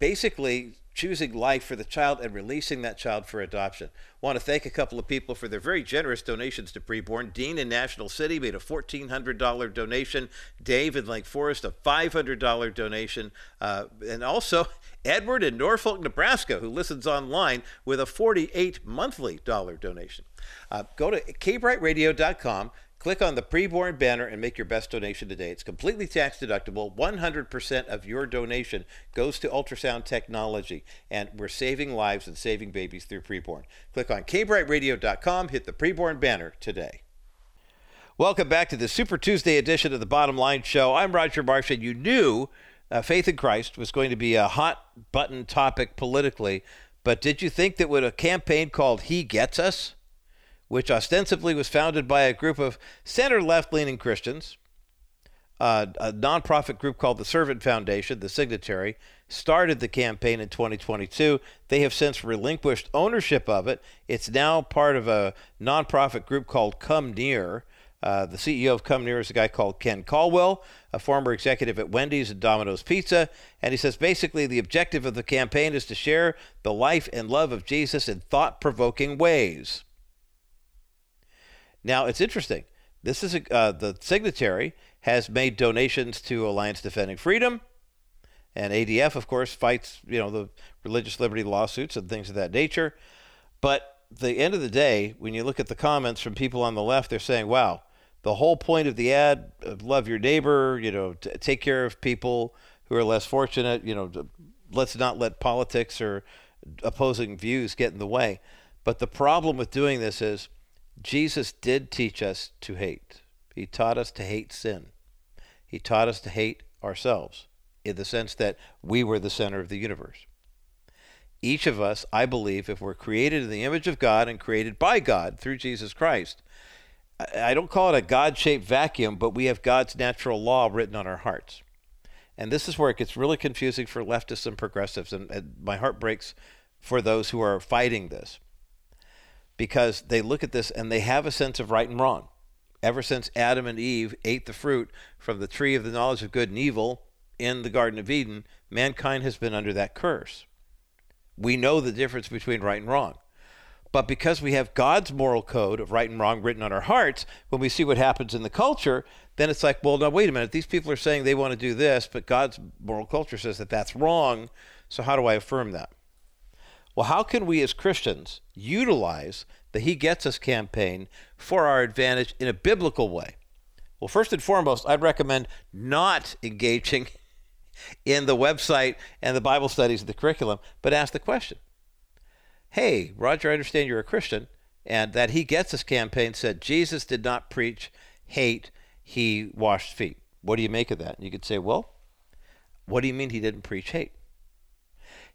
basically choosing life for the child and releasing that child for adoption. Want to thank a couple of people for their very generous donations to Preborn. Dean in National City made a $1,400 donation. Dave in Lake Forest, a $500 donation. Uh, and also Edward in Norfolk, Nebraska, who listens online with a 48 monthly dollar donation. Uh, go to kbrightradio.com. Click on the preborn banner and make your best donation today. It's completely tax deductible. 100% of your donation goes to ultrasound technology, and we're saving lives and saving babies through preborn. Click on kbrightradio.com, hit the preborn banner today. Welcome back to the Super Tuesday edition of the Bottom Line Show. I'm Roger Marsh, and you knew uh, faith in Christ was going to be a hot button topic politically, but did you think that with a campaign called He Gets Us, which ostensibly was founded by a group of center left leaning Christians, uh, a nonprofit group called the Servant Foundation, the Signatry, started the campaign in 2022. They have since relinquished ownership of it. It's now part of a nonprofit group called Come Near. Uh, the CEO of Come Near is a guy called Ken Calwell, a former executive at Wendy's and Domino's Pizza. And he says basically the objective of the campaign is to share the life and love of Jesus in thought provoking ways. Now, it's interesting. This is a, uh, the Signatry has made donations to Alliance Defending Freedom, and ADF, of course, fights you know the religious liberty lawsuits and things of that nature. But the end of the day, when you look at the comments from people on the left, they're saying, "Wow, the whole point of the ad, love your neighbor, you know, t- take care of people who are less fortunate, you know, let's not let politics or opposing views get in the way." But the problem with doing this is Jesus did teach us to hate. He taught us to hate sin. He taught us to hate ourselves in the sense that we were the center of the universe. Each of us, I believe, if we're created in the image of God and created by God through Jesus Christ, I don't call it a God shaped vacuum, but we have God's natural law written on our hearts. And this is where it gets really confusing for leftists and progressives, and, and my heart breaks for those who are fighting this because they look at this and they have a sense of right and wrong. Ever since Adam and Eve ate the fruit from the tree of the knowledge of good and evil in the Garden of Eden, mankind has been under that curse. We know the difference between right and wrong. But because we have God's moral code of right and wrong written on our hearts, when we see what happens in the culture, then it's like, well, now, wait a minute. These people are saying they want to do this, but God's moral culture says that that's wrong. So how do I affirm that? Well, how can we as Christians utilize the He Gets Us campaign for our advantage in a biblical way? Well, first and foremost, I'd recommend not engaging in the website and the Bible studies of the curriculum, but ask the question Hey, Roger, I understand you're a Christian, and that He Gets Us campaign said Jesus did not preach hate, He washed feet. What do you make of that? And you could say, Well, what do you mean He didn't preach hate?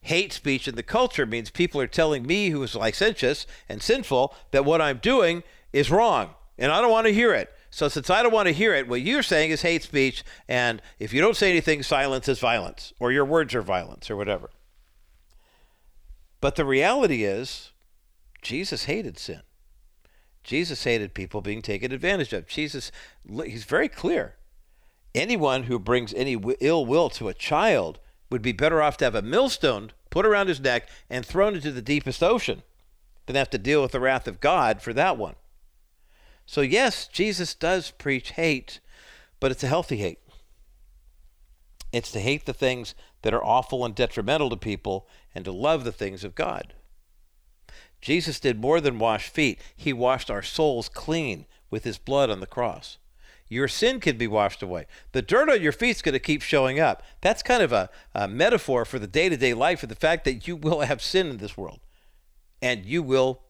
Hate speech in the culture means people are telling me who is licentious and sinful that what I'm doing is wrong and I don't want to hear it. So since I don't want to hear it, what you're saying is hate speech and if you don't say anything silence is violence or your words are violence or whatever. But the reality is Jesus hated sin. Jesus hated people being taken advantage of. Jesus he's very clear. Anyone who brings any ill will to a child would be better off to have a millstone put around his neck and thrown into the deepest ocean than have to deal with the wrath of God for that one. So, yes, Jesus does preach hate, but it's a healthy hate. It's to hate the things that are awful and detrimental to people and to love the things of God. Jesus did more than wash feet, he washed our souls clean with his blood on the cross your sin can be washed away. The dirt on your feet is going to keep showing up. That's kind of a, a metaphor for the day to day life of the fact that you will have sin in this world and you will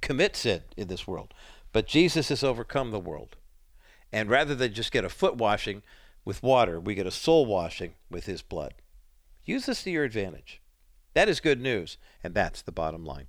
commit sin in this world. But Jesus has overcome the world. And rather than just get a foot washing with water, we get a soul washing with his blood. Use this to your advantage. That is good news, and that's the bottom line.